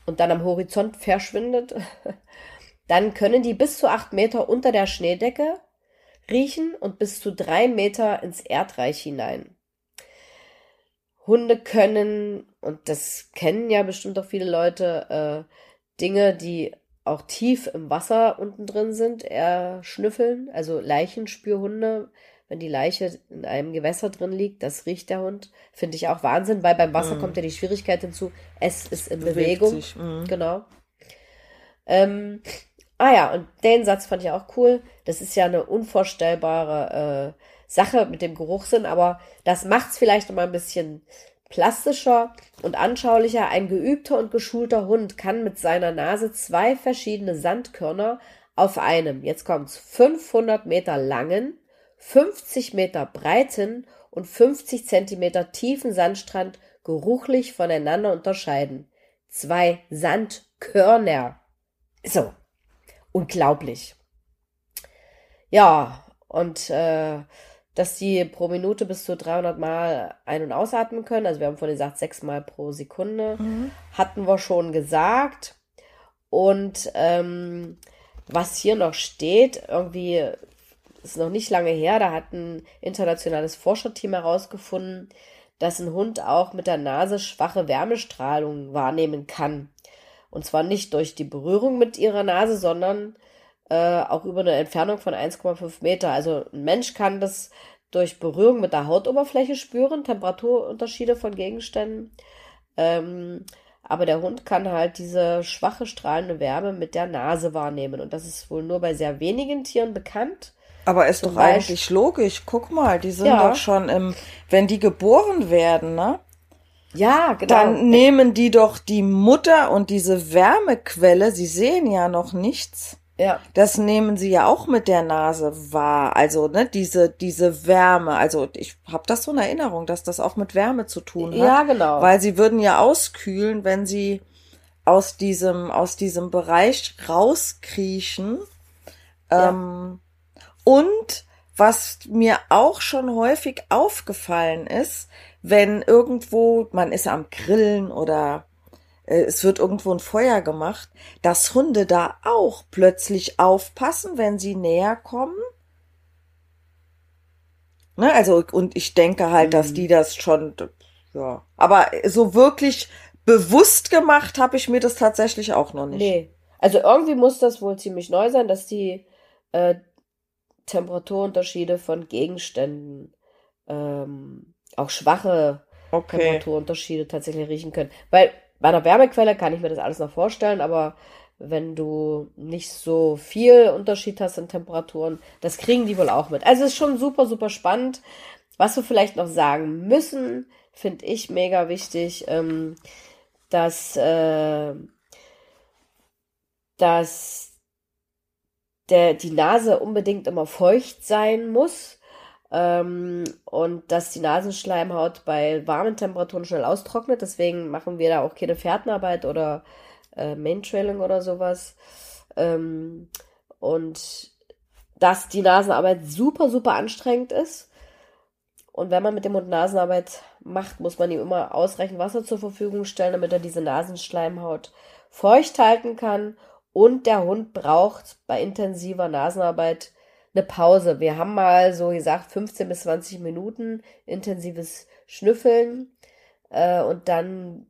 und dann am Horizont verschwindet. Dann können die bis zu acht Meter unter der Schneedecke riechen und bis zu drei Meter ins Erdreich hinein. Hunde können, und das kennen ja bestimmt auch viele Leute, äh, Dinge, die auch tief im Wasser unten drin sind, eher schnüffeln, also Leichenspürhunde, wenn die Leiche in einem Gewässer drin liegt, das riecht der Hund. Finde ich auch Wahnsinn, weil beim Wasser mm. kommt ja die Schwierigkeit hinzu, es ist in Bewegt Bewegung. Mm. Genau. Ähm, ah ja, und den Satz fand ich auch cool. Das ist ja eine unvorstellbare äh, Sache mit dem Geruchssinn, aber das macht es vielleicht noch mal ein bisschen plastischer und anschaulicher. Ein geübter und geschulter Hund kann mit seiner Nase zwei verschiedene Sandkörner auf einem, jetzt kommt's, 500 Meter langen, 50 Meter breiten und 50 Zentimeter tiefen Sandstrand geruchlich voneinander unterscheiden. Zwei Sandkörner. So, unglaublich. Ja, und äh, dass die pro Minute bis zu 300 Mal ein- und ausatmen können. Also wir haben vorhin gesagt, sechs Mal pro Sekunde. Mhm. Hatten wir schon gesagt. Und ähm, was hier noch steht, irgendwie ist noch nicht lange her, da hat ein internationales Forscherteam herausgefunden, dass ein Hund auch mit der Nase schwache Wärmestrahlung wahrnehmen kann. Und zwar nicht durch die Berührung mit ihrer Nase, sondern äh, auch über eine Entfernung von 1,5 Meter. Also ein Mensch kann das durch Berührung mit der Hautoberfläche spüren, Temperaturunterschiede von Gegenständen. Ähm, aber der Hund kann halt diese schwache strahlende Wärme mit der Nase wahrnehmen. Und das ist wohl nur bei sehr wenigen Tieren bekannt. Aber ist Zum doch eigentlich logisch. Guck mal, die sind ja. doch schon im, wenn die geboren werden, ne? Ja, genau. Dann nehmen die doch die Mutter und diese Wärmequelle, sie sehen ja noch nichts. Ja. Das nehmen sie ja auch mit der Nase wahr. Also, ne, diese, diese Wärme. Also, ich habe das so in Erinnerung, dass das auch mit Wärme zu tun hat. Ja, genau. Weil sie würden ja auskühlen, wenn sie aus diesem, aus diesem Bereich rauskriechen. Ja. Ähm, und was mir auch schon häufig aufgefallen ist, wenn irgendwo, man ist am Grillen oder äh, es wird irgendwo ein Feuer gemacht, dass Hunde da auch plötzlich aufpassen, wenn sie näher kommen. Ne, also, und ich denke halt, mhm. dass die das schon, ja. Aber so wirklich bewusst gemacht habe ich mir das tatsächlich auch noch nicht. Nee. Also irgendwie muss das wohl ziemlich neu sein, dass die äh, Temperaturunterschiede von Gegenständen, ähm, auch schwache okay. Temperaturunterschiede tatsächlich riechen können. Weil bei einer Wärmequelle kann ich mir das alles noch vorstellen, aber wenn du nicht so viel Unterschied hast in Temperaturen, das kriegen die wohl auch mit. Also es ist schon super, super spannend. Was wir vielleicht noch sagen müssen, finde ich mega wichtig, ähm, dass, äh, dass der, die Nase unbedingt immer feucht sein muss ähm, und dass die Nasenschleimhaut bei warmen Temperaturen schnell austrocknet. Deswegen machen wir da auch keine Fährtenarbeit oder äh, Maintrailing oder sowas. Ähm, und dass die Nasenarbeit super, super anstrengend ist. Und wenn man mit dem Hund Nasenarbeit macht, muss man ihm immer ausreichend Wasser zur Verfügung stellen, damit er diese Nasenschleimhaut feucht halten kann und der Hund braucht bei intensiver Nasenarbeit eine Pause. Wir haben mal so gesagt 15 bis 20 Minuten intensives Schnüffeln äh, und dann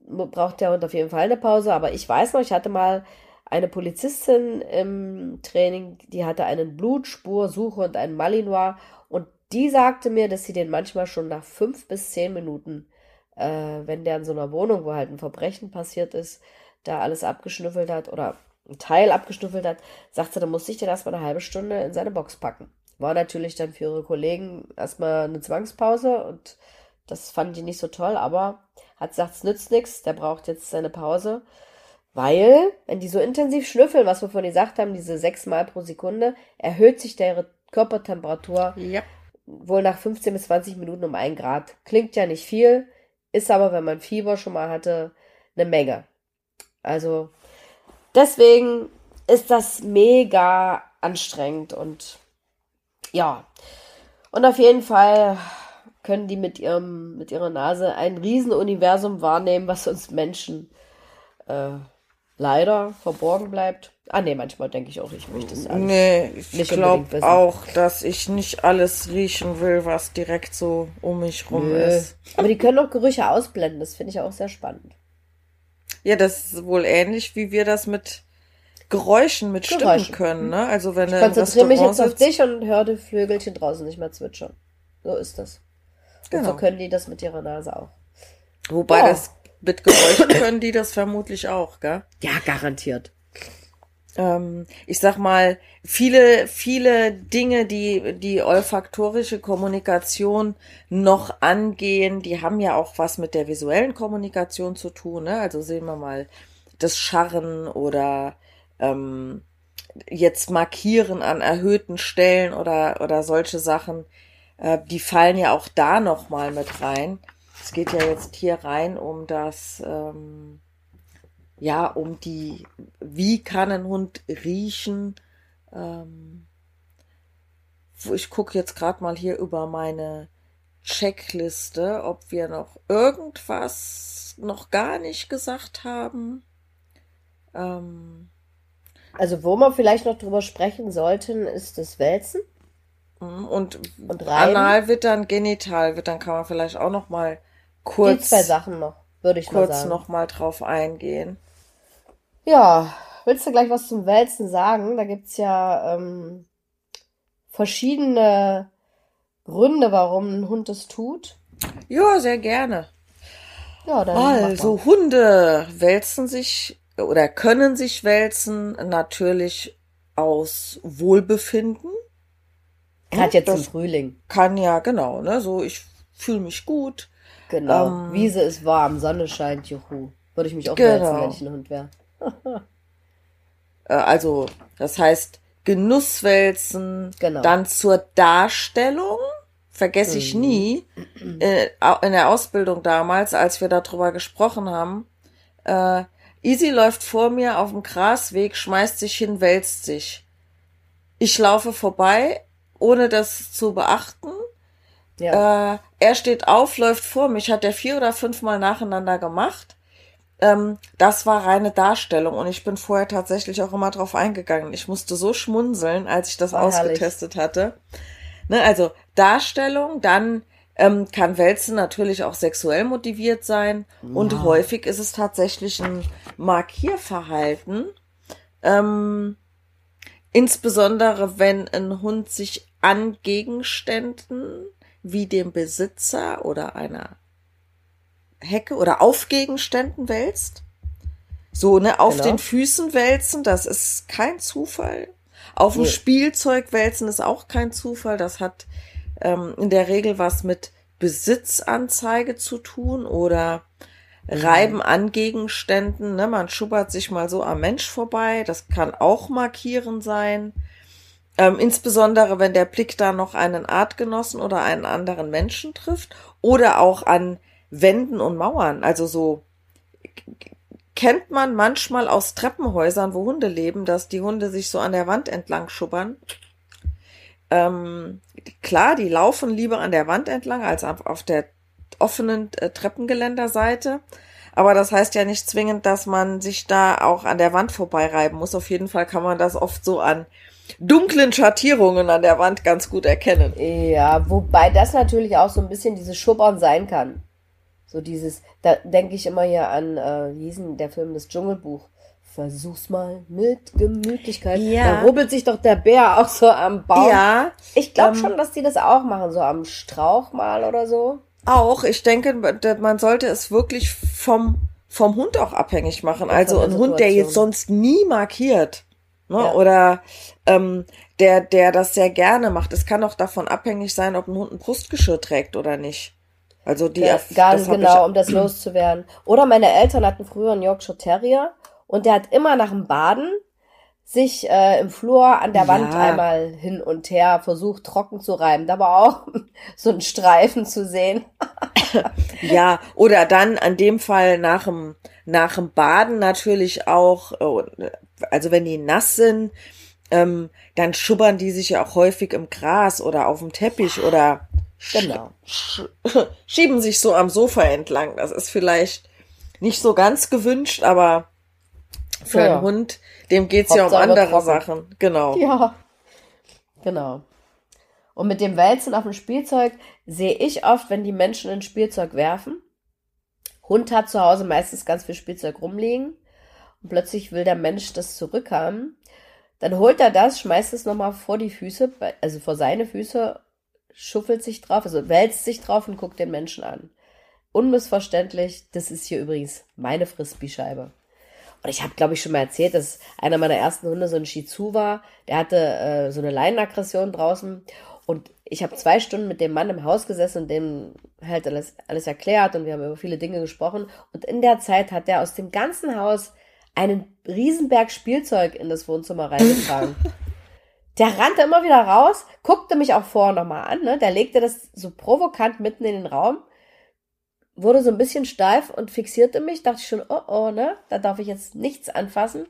braucht der Hund auf jeden Fall eine Pause. Aber ich weiß noch, ich hatte mal eine Polizistin im Training, die hatte einen Blutspursuche und einen Malinois und die sagte mir, dass sie den manchmal schon nach fünf bis zehn Minuten, äh, wenn der in so einer Wohnung, wo halt ein Verbrechen passiert ist, da alles abgeschnüffelt hat oder ein Teil abgeschnüffelt hat, sagt sie, dann musste ich den erstmal eine halbe Stunde in seine Box packen. War natürlich dann für ihre Kollegen erstmal eine Zwangspause und das fanden die nicht so toll, aber hat gesagt, es nützt nichts, der braucht jetzt seine Pause. Weil, wenn die so intensiv schnüffeln, was wir vorhin gesagt haben, diese sechs Mal pro Sekunde, erhöht sich deren Körpertemperatur ja. wohl nach 15 bis 20 Minuten um ein Grad. Klingt ja nicht viel, ist aber, wenn man Fieber schon mal hatte, eine Menge. Also deswegen ist das mega anstrengend und ja. Und auf jeden Fall können die mit ihrem, mit ihrer Nase ein Riesenuniversum wahrnehmen, was uns Menschen äh, leider verborgen bleibt. Ah nee, manchmal denke ich auch, ich möchte es alles Nee, ich glaube auch, dass ich nicht alles riechen will, was direkt so um mich rum Nö. ist. Aber die können auch Gerüche ausblenden, das finde ich auch sehr spannend. Ja, das ist wohl ähnlich, wie wir das mit Geräuschen, mit Geräuschen. Stimmen können, ne? Also wenn ich konzentriere mich jetzt auf dich und höre die Vögelchen draußen nicht mehr zwitschern. So ist das. Genau. Und so können die das mit ihrer Nase auch. Wobei ja. das mit Geräuschen können die das vermutlich auch, gell? Ja, garantiert. Ähm, ich sag mal, viele, viele Dinge, die die olfaktorische Kommunikation noch angehen, die haben ja auch was mit der visuellen Kommunikation zu tun. Ne? Also sehen wir mal das Scharren oder ähm, jetzt Markieren an erhöhten Stellen oder, oder solche Sachen, äh, die fallen ja auch da nochmal mit rein. Es geht ja jetzt hier rein um das, ähm, ja, um die, wie kann ein Hund riechen? Ähm, ich gucke jetzt gerade mal hier über meine Checkliste, ob wir noch irgendwas noch gar nicht gesagt haben. Ähm, also wo wir vielleicht noch drüber sprechen sollten, ist das Wälzen. Mhm, und, und Analwittern, Genitalwittern kann man vielleicht auch noch mal kurz. Die zwei Sachen noch, würde ich kurz mal sagen. noch mal drauf eingehen. Ja, willst du gleich was zum Wälzen sagen? Da gibt's ja ähm, verschiedene Gründe, warum ein Hund es tut. Ja, sehr gerne. Ja, dann also Hunde wälzen sich oder können sich wälzen natürlich aus Wohlbefinden. Gerade jetzt im Frühling. Kann ja, genau, ne? So, ich fühle mich gut. Genau. Ähm, Wiese ist warm, Sonne scheint, juhu. Würde ich mich auch genau. wälzen, wenn ich ein Hund wäre. Äh, also, das heißt, Genusswälzen, genau. dann zur Darstellung, vergesse ich mhm. nie, äh, in der Ausbildung damals, als wir darüber gesprochen haben, äh, Easy läuft vor mir auf dem Grasweg, schmeißt sich hin, wälzt sich. Ich laufe vorbei, ohne das zu beachten. Ja. Äh, er steht auf, läuft vor mich, hat er vier oder fünfmal nacheinander gemacht. Ähm, das war reine Darstellung und ich bin vorher tatsächlich auch immer drauf eingegangen. Ich musste so schmunzeln, als ich das war ausgetestet herrlich. hatte. Ne, also Darstellung, dann ähm, kann Wälzen natürlich auch sexuell motiviert sein ja. und häufig ist es tatsächlich ein Markierverhalten. Ähm, insbesondere wenn ein Hund sich an Gegenständen wie dem Besitzer oder einer Hecke oder auf Gegenständen wälzt. So, ne, auf genau. den Füßen wälzen, das ist kein Zufall. Auf dem nee. Spielzeug wälzen ist auch kein Zufall. Das hat ähm, in der Regel was mit Besitzanzeige zu tun oder Reiben an Gegenständen. Ne? Man schubbert sich mal so am Mensch vorbei. Das kann auch markieren sein. Ähm, insbesondere wenn der Blick da noch einen Artgenossen oder einen anderen Menschen trifft oder auch an Wänden und Mauern. Also so kennt man manchmal aus Treppenhäusern, wo Hunde leben, dass die Hunde sich so an der Wand entlang schubbern. Ähm, klar, die laufen lieber an der Wand entlang als auf der offenen äh, Treppengeländerseite. Aber das heißt ja nicht zwingend, dass man sich da auch an der Wand vorbeireiben muss. Auf jeden Fall kann man das oft so an dunklen Schattierungen an der Wand ganz gut erkennen. Ja, wobei das natürlich auch so ein bisschen dieses Schubbern sein kann. So dieses, da denke ich immer hier an, äh, wie hieß denn der Film Das Dschungelbuch? Versuch's mal mit Gemütlichkeit. Ja. Da rubbelt sich doch der Bär auch so am Baum. Ja. Ich glaube ähm, schon, dass die das auch machen, so am Strauch mal oder so. Auch, ich denke, man sollte es wirklich vom, vom Hund auch abhängig machen. Also ein Hund, der jetzt sonst nie markiert. Ne? Ja. Oder ähm, der, der das sehr gerne macht. Es kann auch davon abhängig sein, ob ein Hund ein Brustgeschirr trägt oder nicht. Also die ja, ganz genau, um das loszuwerden. Oder meine Eltern hatten früher einen Yorkshire Terrier und der hat immer nach dem Baden sich äh, im Flur an der Wand einmal hin und her versucht trocken zu reiben. Da war auch so ein Streifen zu sehen. ja, oder dann an dem Fall nach dem, nach dem Baden natürlich auch, äh, also wenn die nass sind, ähm, dann schubbern die sich ja auch häufig im Gras oder auf dem Teppich oder genau. sch schieben sich so am Sofa entlang. Das ist vielleicht nicht so ganz gewünscht, aber für ja. einen Hund, dem geht's Hauptsache ja um andere trocken. Sachen. Genau. Ja. Genau. Und mit dem Wälzen auf dem Spielzeug sehe ich oft, wenn die Menschen ein Spielzeug werfen. Hund hat zu Hause meistens ganz viel Spielzeug rumliegen und plötzlich will der Mensch das zurückhaben. Dann holt er das, schmeißt es nochmal vor die Füße, also vor seine Füße, schuffelt sich drauf, also wälzt sich drauf und guckt den Menschen an. Unmissverständlich, das ist hier übrigens meine Frisbee-Scheibe. Und ich habe, glaube ich, schon mal erzählt, dass einer meiner ersten Hunde so ein Shih Tzu war. Der hatte äh, so eine Leinenaggression draußen. Und ich habe zwei Stunden mit dem Mann im Haus gesessen und dem halt alles, alles erklärt und wir haben über viele Dinge gesprochen. Und in der Zeit hat der aus dem ganzen Haus einen Riesenberg Spielzeug in das Wohnzimmer reingetragen. der rannte immer wieder raus, guckte mich auch vorher nochmal an, ne? Der legte das so provokant mitten in den Raum wurde so ein bisschen steif und fixierte mich, dachte ich schon, oh oh, ne, da darf ich jetzt nichts anfassen.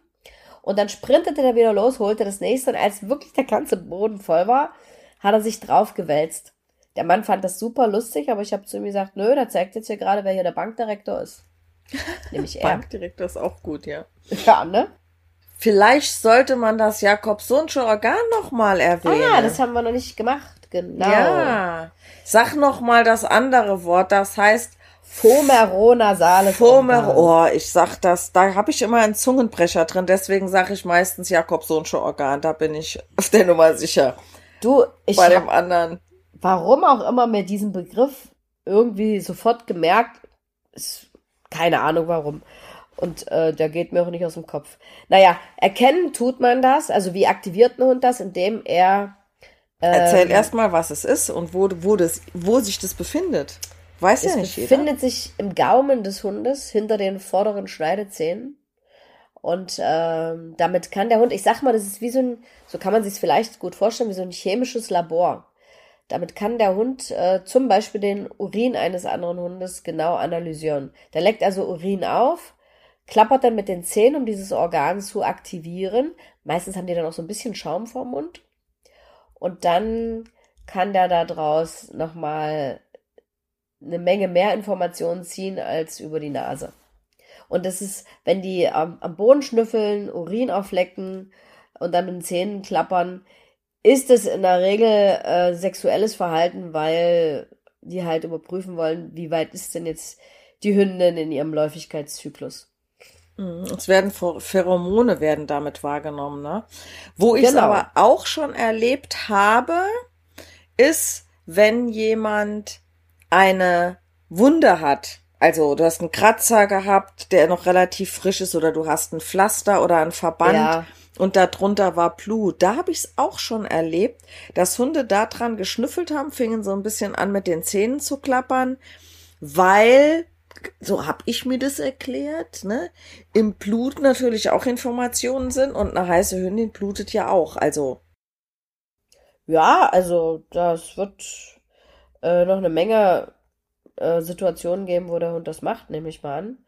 Und dann sprintete er wieder los, holte das nächste und als wirklich der ganze Boden voll war, hat er sich drauf gewälzt. Der Mann fand das super lustig, aber ich habe zu ihm gesagt, nö, der zeigt jetzt hier gerade, wer hier der Bankdirektor ist. Nämlich er. Bankdirektor ist auch gut, ja. Ja, ne? Vielleicht sollte man das Jakobsonsche Organ nochmal erwähnen. Ah, das haben wir noch nicht gemacht, genau. Ja. Sag nochmal das andere Wort, das heißt Fomeronasales Fomer, oh, ich sag das, da habe ich immer einen Zungenbrecher drin, deswegen sage ich meistens Jakobsonsche Organ, da bin ich auf der Nummer sicher. Du, ich bei dem anderen. Warum auch immer mir diesen Begriff irgendwie sofort gemerkt, ist keine Ahnung warum. Und äh, der geht mir auch nicht aus dem Kopf. Naja, erkennen tut man das, also wie aktiviert ein Hund das, indem er. Ähm, Erzähl erstmal, was es ist und wo, wo, das, wo sich das befindet. Weiß es ja nicht jeder. befindet sich im Gaumen des Hundes hinter den vorderen Schneidezähnen. Und ähm, damit kann der Hund, ich sag mal, das ist wie so ein, so kann man sich vielleicht gut vorstellen, wie so ein chemisches Labor. Damit kann der Hund äh, zum Beispiel den Urin eines anderen Hundes genau analysieren. Der leckt also Urin auf, klappert dann mit den Zähnen, um dieses Organ zu aktivieren. Meistens haben die dann auch so ein bisschen Schaum vorm Mund. Und dann kann der da draus nochmal eine Menge mehr Informationen ziehen als über die Nase. Und das ist, wenn die am, am Boden schnüffeln, Urin auflecken und dann mit den Zähnen klappern, ist es in der Regel äh, sexuelles Verhalten, weil die halt überprüfen wollen, wie weit ist denn jetzt die Hündin in ihrem Läufigkeitszyklus. Mhm, es werden Pheromone werden damit wahrgenommen, ne? Wo ich es genau. aber auch schon erlebt habe, ist, wenn jemand eine Wunde hat, also du hast einen Kratzer gehabt, der noch relativ frisch ist, oder du hast ein Pflaster oder ein Verband ja. und darunter war Blut. Da habe ich es auch schon erlebt, dass Hunde da dran geschnüffelt haben, fingen so ein bisschen an mit den Zähnen zu klappern, weil so habe ich mir das erklärt, ne? Im Blut natürlich auch Informationen sind und eine heiße Hündin blutet ja auch, also. Ja, also das wird äh, noch eine Menge äh, Situationen geben, wo der Hund das macht, nehme ich mal an.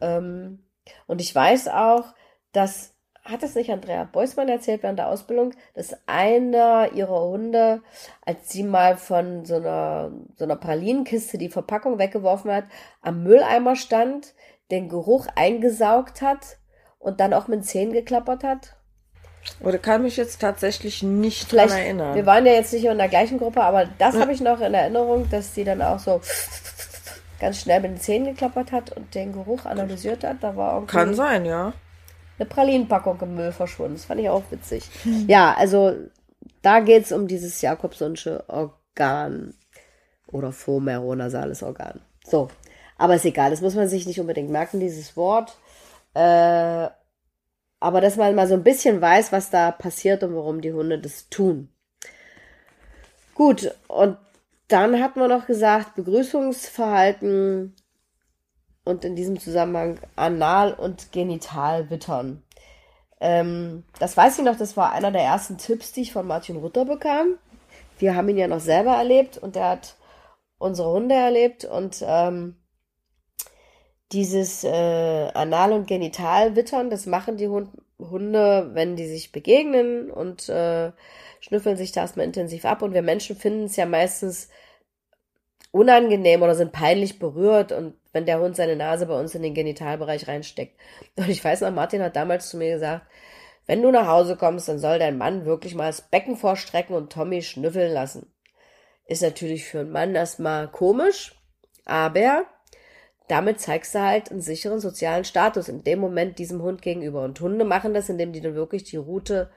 Ähm, und ich weiß auch, dass, hat es nicht Andrea Beusmann erzählt während der Ausbildung, dass einer ihrer Hunde, als sie mal von so einer, so einer Pralinenkiste die Verpackung weggeworfen hat, am Mülleimer stand, den Geruch eingesaugt hat und dann auch mit den Zähnen geklappert hat? Oder kann mich jetzt tatsächlich nicht Vielleicht, dran erinnern. Wir waren ja jetzt nicht in der gleichen Gruppe, aber das ja. habe ich noch in Erinnerung, dass sie dann auch so ganz schnell mit den Zähnen geklappert hat und den Geruch analysiert hat. Da war irgendwie Kann sein, ja. Eine Pralinenpackung im Müll verschwunden. Das fand ich auch witzig. Hm. Ja, also da geht es um dieses Jakobsonsche Organ oder Fomeronasales Organ. So, aber ist egal, das muss man sich nicht unbedingt merken, dieses Wort. Äh, aber dass man mal so ein bisschen weiß, was da passiert und warum die Hunde das tun. Gut, und dann hat man noch gesagt, Begrüßungsverhalten und in diesem Zusammenhang Anal- und Genitalwittern. Ähm, das weiß ich noch, das war einer der ersten Tipps, die ich von Martin Rutter bekam. Wir haben ihn ja noch selber erlebt und er hat unsere Hunde erlebt und ähm, dieses äh, Anal- und Genitalwittern, das machen die Hund Hunde, wenn die sich begegnen und äh, schnüffeln sich da erstmal intensiv ab. Und wir Menschen finden es ja meistens unangenehm oder sind peinlich berührt und wenn der Hund seine Nase bei uns in den Genitalbereich reinsteckt. Und ich weiß noch, Martin hat damals zu mir gesagt, wenn du nach Hause kommst, dann soll dein Mann wirklich mal das Becken vorstrecken und Tommy schnüffeln lassen. Ist natürlich für einen Mann erstmal komisch, aber damit zeigst du halt einen sicheren sozialen Status in dem Moment diesem Hund gegenüber. Und Hunde machen das, indem die dann wirklich die Rute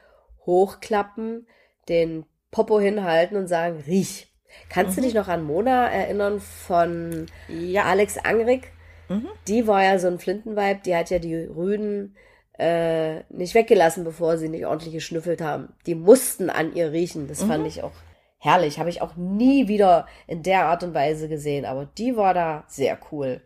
hochklappen, den Popo hinhalten und sagen, riech. Kannst mhm. du dich noch an Mona erinnern von ja. Alex Angrig? Mhm. Die war ja so ein Flintenweib, die hat ja die Rüden äh, nicht weggelassen, bevor sie nicht ordentlich geschnüffelt haben. Die mussten an ihr riechen. Das mhm. fand ich auch herrlich. Habe ich auch nie wieder in der Art und Weise gesehen. Aber die war da sehr cool.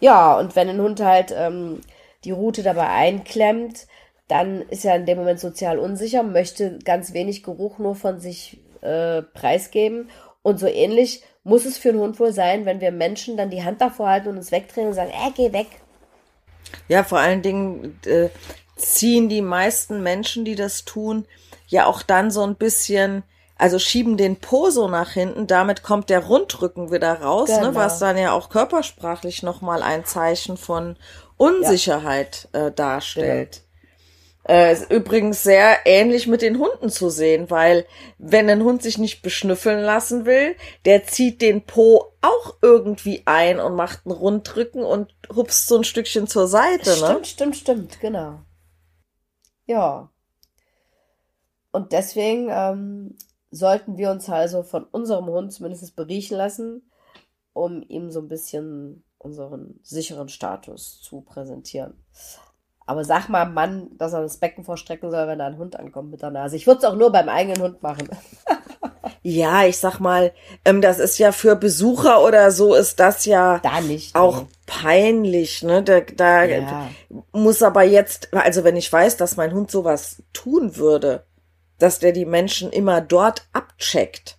Ja, und wenn ein Hund halt ähm, die Route dabei einklemmt, dann ist er in dem Moment sozial unsicher, möchte ganz wenig Geruch nur von sich äh, preisgeben. Und so ähnlich muss es für einen Hund wohl sein, wenn wir Menschen dann die Hand davor halten und uns wegdrehen und sagen, äh, geh weg. Ja, vor allen Dingen äh, ziehen die meisten Menschen, die das tun, ja auch dann so ein bisschen also schieben den Po so nach hinten, damit kommt der Rundrücken wieder raus, ne, genau. ne, was dann ja auch körpersprachlich nochmal ein Zeichen von Unsicherheit ja. äh, darstellt. Genau. Äh, ist übrigens sehr ähnlich mit den Hunden zu sehen, weil wenn ein Hund sich nicht beschnüffeln lassen will, der zieht den Po auch irgendwie ein und macht einen Rundrücken und hupst so ein Stückchen zur Seite. Stimmt, ne? stimmt, stimmt, genau. Ja. Und deswegen ähm, sollten wir uns also von unserem Hund zumindest beriechen lassen, um ihm so ein bisschen unseren sicheren Status zu präsentieren. Aber sag mal, Mann, dass er das Becken vorstrecken soll, wenn da ein Hund ankommt mit der Nase. Ich würde es auch nur beim eigenen Hund machen. ja, ich sag mal, ähm, das ist ja für Besucher oder so ist das ja da nicht, auch nee. peinlich. Ne? Da, da ja. muss aber jetzt, also wenn ich weiß, dass mein Hund sowas tun würde, dass der die Menschen immer dort abcheckt.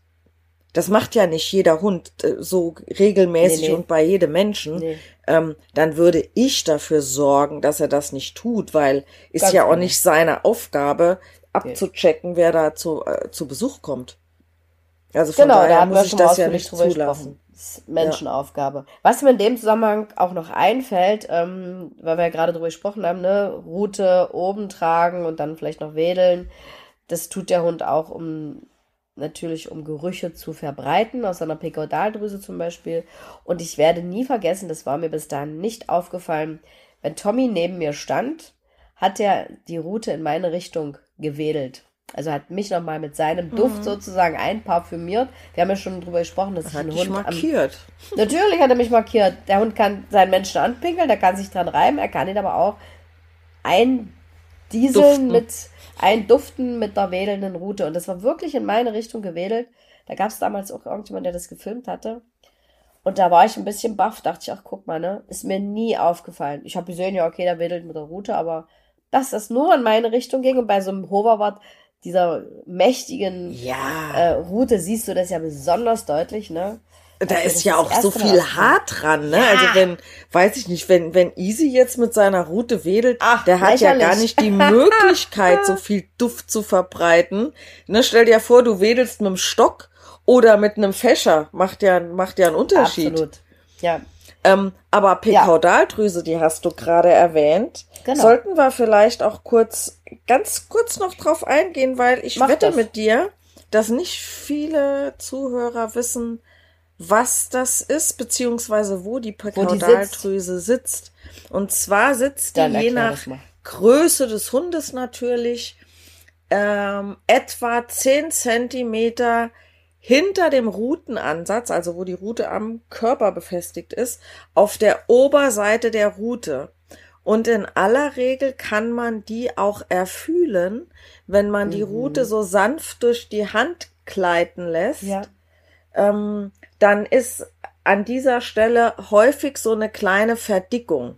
Das macht ja nicht jeder Hund äh, so regelmäßig nee, nee. und bei jedem Menschen. Nee. Ähm, dann würde ich dafür sorgen, dass er das nicht tut, weil ist Ganz ja auch genau. nicht seine Aufgabe, abzuchecken, wer da zu, äh, zu Besuch kommt. Also von genau, daher da muss ich das ja nicht zulassen. Das ist Menschenaufgabe. Ja. Was mir in dem Zusammenhang auch noch einfällt, ähm, weil wir ja gerade drüber gesprochen haben, ne, Route oben tragen und dann vielleicht noch wedeln. Das tut der Hund auch, um natürlich um Gerüche zu verbreiten, aus seiner Pekaudaldrüse zum Beispiel. Und ich werde nie vergessen, das war mir bis dahin nicht aufgefallen, wenn Tommy neben mir stand, hat er die Route in meine Richtung gewedelt. Also hat mich nochmal mit seinem Duft mhm. sozusagen einparfümiert. Wir haben ja schon drüber gesprochen, dass das ich einen Hund markiert. Am, natürlich hat er mich markiert. Der Hund kann seinen Menschen anpinkeln, der kann sich dran reiben, er kann ihn aber auch eindieseln mit Einduften mit der wedelnden Rute. Und das war wirklich in meine Richtung gewedelt. Da gab es damals auch irgendjemand, der das gefilmt hatte. Und da war ich ein bisschen baff, dachte ich, ach guck mal, ne? Ist mir nie aufgefallen. Ich habe gesehen, ja, okay, der wedelt mit der Rute, aber dass das nur in meine Richtung ging und bei so einem Hoverwart dieser mächtigen ja. äh, Route siehst du das ja besonders deutlich, ne? Da also ist ja auch so viel Haar dran, ne? Ja. Also wenn, weiß ich nicht, wenn, wenn Easy jetzt mit seiner Rute wedelt, Ach, der hat lächerlich. ja gar nicht die Möglichkeit, so viel Duft zu verbreiten. Ne, stell dir vor, du wedelst mit einem Stock oder mit einem Fächer. Macht ja, macht ja einen Unterschied. Absolut. Ja. Ähm, aber Pekaudaldrüse, ja. die hast du gerade erwähnt. Genau. Sollten wir vielleicht auch kurz, ganz kurz noch drauf eingehen, weil ich Mach wette das. mit dir, dass nicht viele Zuhörer wissen, was das ist, beziehungsweise wo die Pekaudaldrüse sitzt. sitzt. Und zwar sitzt die je nach Größe des Hundes natürlich ähm, etwa zehn Zentimeter hinter dem Rutenansatz, also wo die Rute am Körper befestigt ist, auf der Oberseite der Rute. Und in aller Regel kann man die auch erfühlen, wenn man mhm. die Rute so sanft durch die Hand gleiten lässt. Ja. Ähm, dann ist an dieser Stelle häufig so eine kleine Verdickung.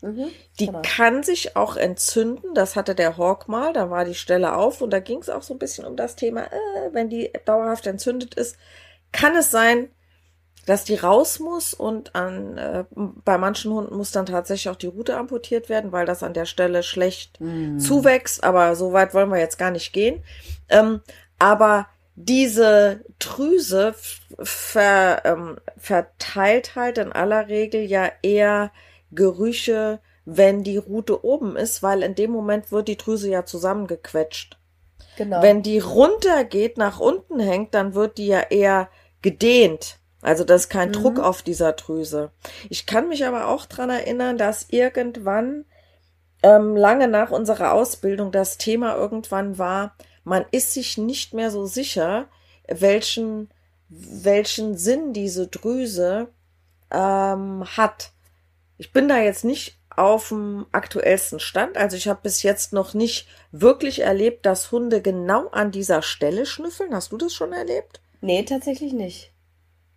Mhm, die genau. kann sich auch entzünden. Das hatte der Hawk mal. Da war die Stelle auf und da ging es auch so ein bisschen um das Thema, äh, wenn die dauerhaft entzündet ist, kann es sein, dass die raus muss und an, äh, bei manchen Hunden muss dann tatsächlich auch die Rute amputiert werden, weil das an der Stelle schlecht mm. zuwächst. Aber so weit wollen wir jetzt gar nicht gehen. Ähm, aber diese Drüse ver, ähm, verteilt halt in aller Regel ja eher Gerüche, wenn die Rute oben ist, weil in dem Moment wird die Drüse ja zusammengequetscht. Genau. Wenn die runtergeht, nach unten hängt, dann wird die ja eher gedehnt. Also das ist kein mhm. Druck auf dieser Drüse. Ich kann mich aber auch dran erinnern, dass irgendwann ähm, lange nach unserer Ausbildung das Thema irgendwann war, man ist sich nicht mehr so sicher, welchen, welchen Sinn diese Drüse ähm, hat. Ich bin da jetzt nicht auf dem aktuellsten Stand. Also ich habe bis jetzt noch nicht wirklich erlebt, dass Hunde genau an dieser Stelle schnüffeln. Hast du das schon erlebt? Nee, tatsächlich nicht.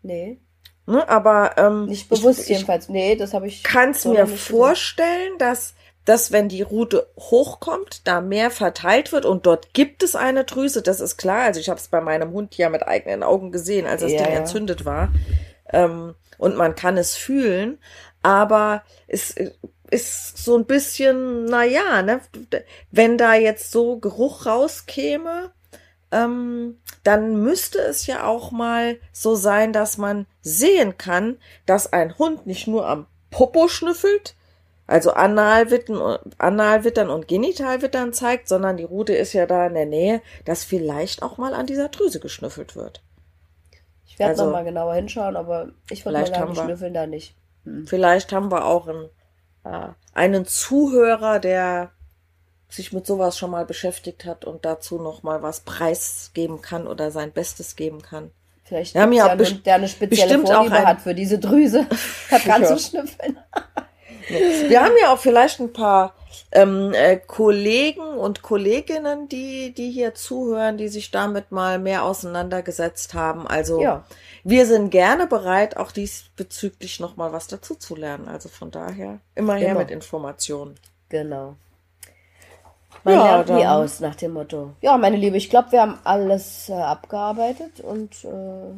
Nee. Ne, aber ähm, nicht bewusst ich, jedenfalls. Nee, das habe ich. Kannst mir vorstellen, dass dass wenn die Rute hochkommt, da mehr verteilt wird und dort gibt es eine Drüse, das ist klar. Also ich habe es bei meinem Hund ja mit eigenen Augen gesehen, als das ja, Ding ja. entzündet war. Ähm, und man kann es fühlen, aber es ist so ein bisschen, na ja, ne, wenn da jetzt so Geruch rauskäme, ähm, dann müsste es ja auch mal so sein, dass man sehen kann, dass ein Hund nicht nur am Popo schnüffelt, also Analwittern, Analwittern und Genitalwittern zeigt, sondern die Rute ist ja da in der Nähe, dass vielleicht auch mal an dieser Drüse geschnüffelt wird. Ich werde also, noch mal genauer hinschauen, aber ich würde mal sagen, schnüffeln da nicht. Hm. Vielleicht haben wir auch einen, äh, einen Zuhörer, der sich mit sowas schon mal beschäftigt hat und dazu noch mal was preisgeben kann oder sein Bestes geben kann. Vielleicht wir haben ja, ja der eine spezielle Vorliebe auch ein, hat für diese Drüse, kannst du schnüffeln. Wir haben ja auch vielleicht ein paar ähm, äh, Kollegen und Kolleginnen, die, die hier zuhören, die sich damit mal mehr auseinandergesetzt haben. Also ja. wir sind gerne bereit, auch diesbezüglich noch mal was dazu zu lernen. Also von daher immer her mit Informationen. Genau. Man ja, lernt nie aus nach dem Motto. Ja, meine Liebe, ich glaube, wir haben alles äh, abgearbeitet und äh,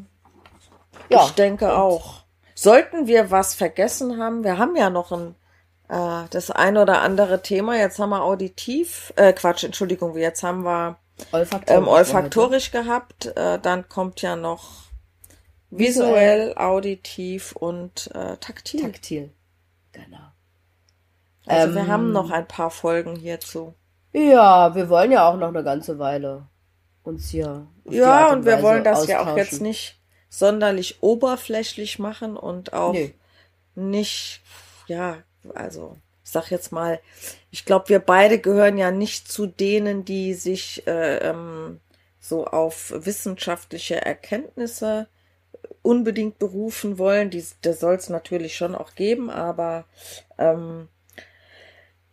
ja. Ich denke und auch. Sollten wir was vergessen haben, wir haben ja noch ein äh, das ein oder andere Thema. Jetzt haben wir auditiv, äh, Quatsch, Entschuldigung, jetzt haben wir olfaktorisch, ähm, olfaktorisch gehabt. Äh, dann kommt ja noch visuell, auditiv und äh, taktil. Taktil, genau. Also ähm, wir haben noch ein paar Folgen hierzu. Ja, wir wollen ja auch noch eine ganze Weile uns hier. Ja, und, und wir wollen das ja auch jetzt nicht sonderlich oberflächlich machen und auch nee. nicht, ja, also ich sag jetzt mal, ich glaube, wir beide gehören ja nicht zu denen, die sich äh, ähm, so auf wissenschaftliche Erkenntnisse unbedingt berufen wollen. Die, das soll es natürlich schon auch geben, aber ähm,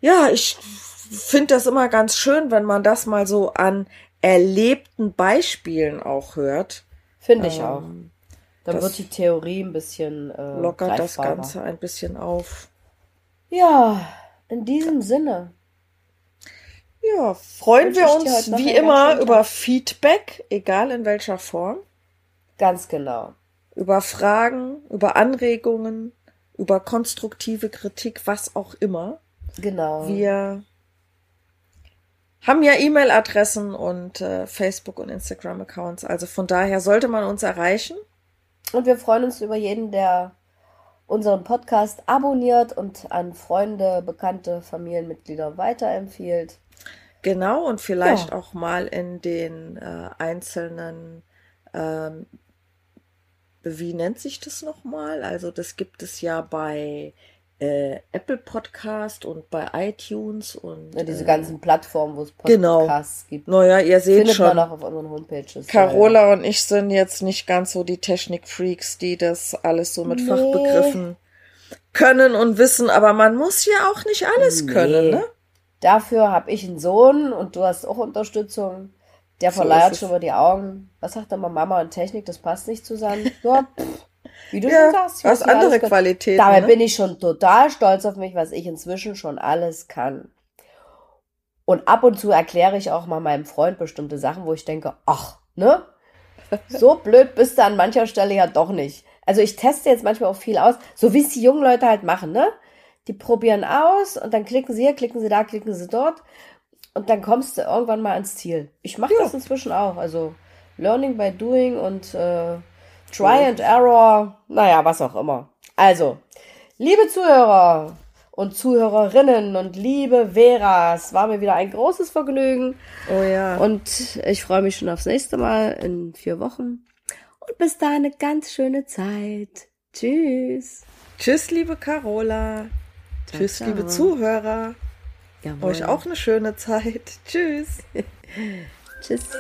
ja, ich finde das immer ganz schön, wenn man das mal so an erlebten Beispielen auch hört. Finde ich ähm, auch. Dann wird die Theorie ein bisschen äh, lockert das Ganze ein bisschen auf. Ja, in diesem Sinne. Ja, freuen wir uns wie immer über Feedback, egal in welcher Form. Ganz genau. Über Fragen, über Anregungen, über konstruktive Kritik, was auch immer. Genau. Wir haben ja E-Mail-Adressen und äh, Facebook- und Instagram-Accounts. Also von daher sollte man uns erreichen. Und wir freuen uns über jeden, der unseren Podcast abonniert und an Freunde, Bekannte, Familienmitglieder weiterempfiehlt. Genau, und vielleicht ja. auch mal in den äh, einzelnen, ähm, wie nennt sich das nochmal? Also das gibt es ja bei äh, Apple Podcast und bei iTunes und ja, diese äh, ganzen Plattformen, wo es. Podcasts genau. gibt. Naja, ihr seht Findet schon. Man auch auf unseren Homepages. Carola ja, ja. und ich sind jetzt nicht ganz so die Technikfreaks, die das alles so mit nee. Fachbegriffen können und wissen, aber man muss ja auch nicht alles nee. können, ne? Dafür habe ich einen Sohn und du hast auch Unterstützung. Der so verleiht schon über die Augen. Was sagt immer Mama und Technik? Das passt nicht zusammen. Ja, Wie du ja, schon sagst. Du hast andere Qualitäten. Dabei ne? bin ich schon total stolz auf mich, was ich inzwischen schon alles kann. Und ab und zu erkläre ich auch mal meinem Freund bestimmte Sachen, wo ich denke, ach, ne? So blöd bist du an mancher Stelle ja doch nicht. Also ich teste jetzt manchmal auch viel aus, so wie es die jungen Leute halt machen, ne? Die probieren aus und dann klicken sie hier, klicken sie da, klicken sie dort und dann kommst du irgendwann mal ans Ziel. Ich mache ja. das inzwischen auch, also Learning by Doing und äh, Try and Error, naja, was auch immer. Also, liebe Zuhörer und Zuhörerinnen und liebe Vera, es war mir wieder ein großes Vergnügen. Oh ja. Und ich freue mich schon aufs nächste Mal in vier Wochen. Und bis dahin eine ganz schöne Zeit. Tschüss. Tschüss, liebe Carola. Ciao, Tschüss, ciao. liebe Zuhörer. Jawohl. Euch auch eine schöne Zeit. Tschüss. Tschüss.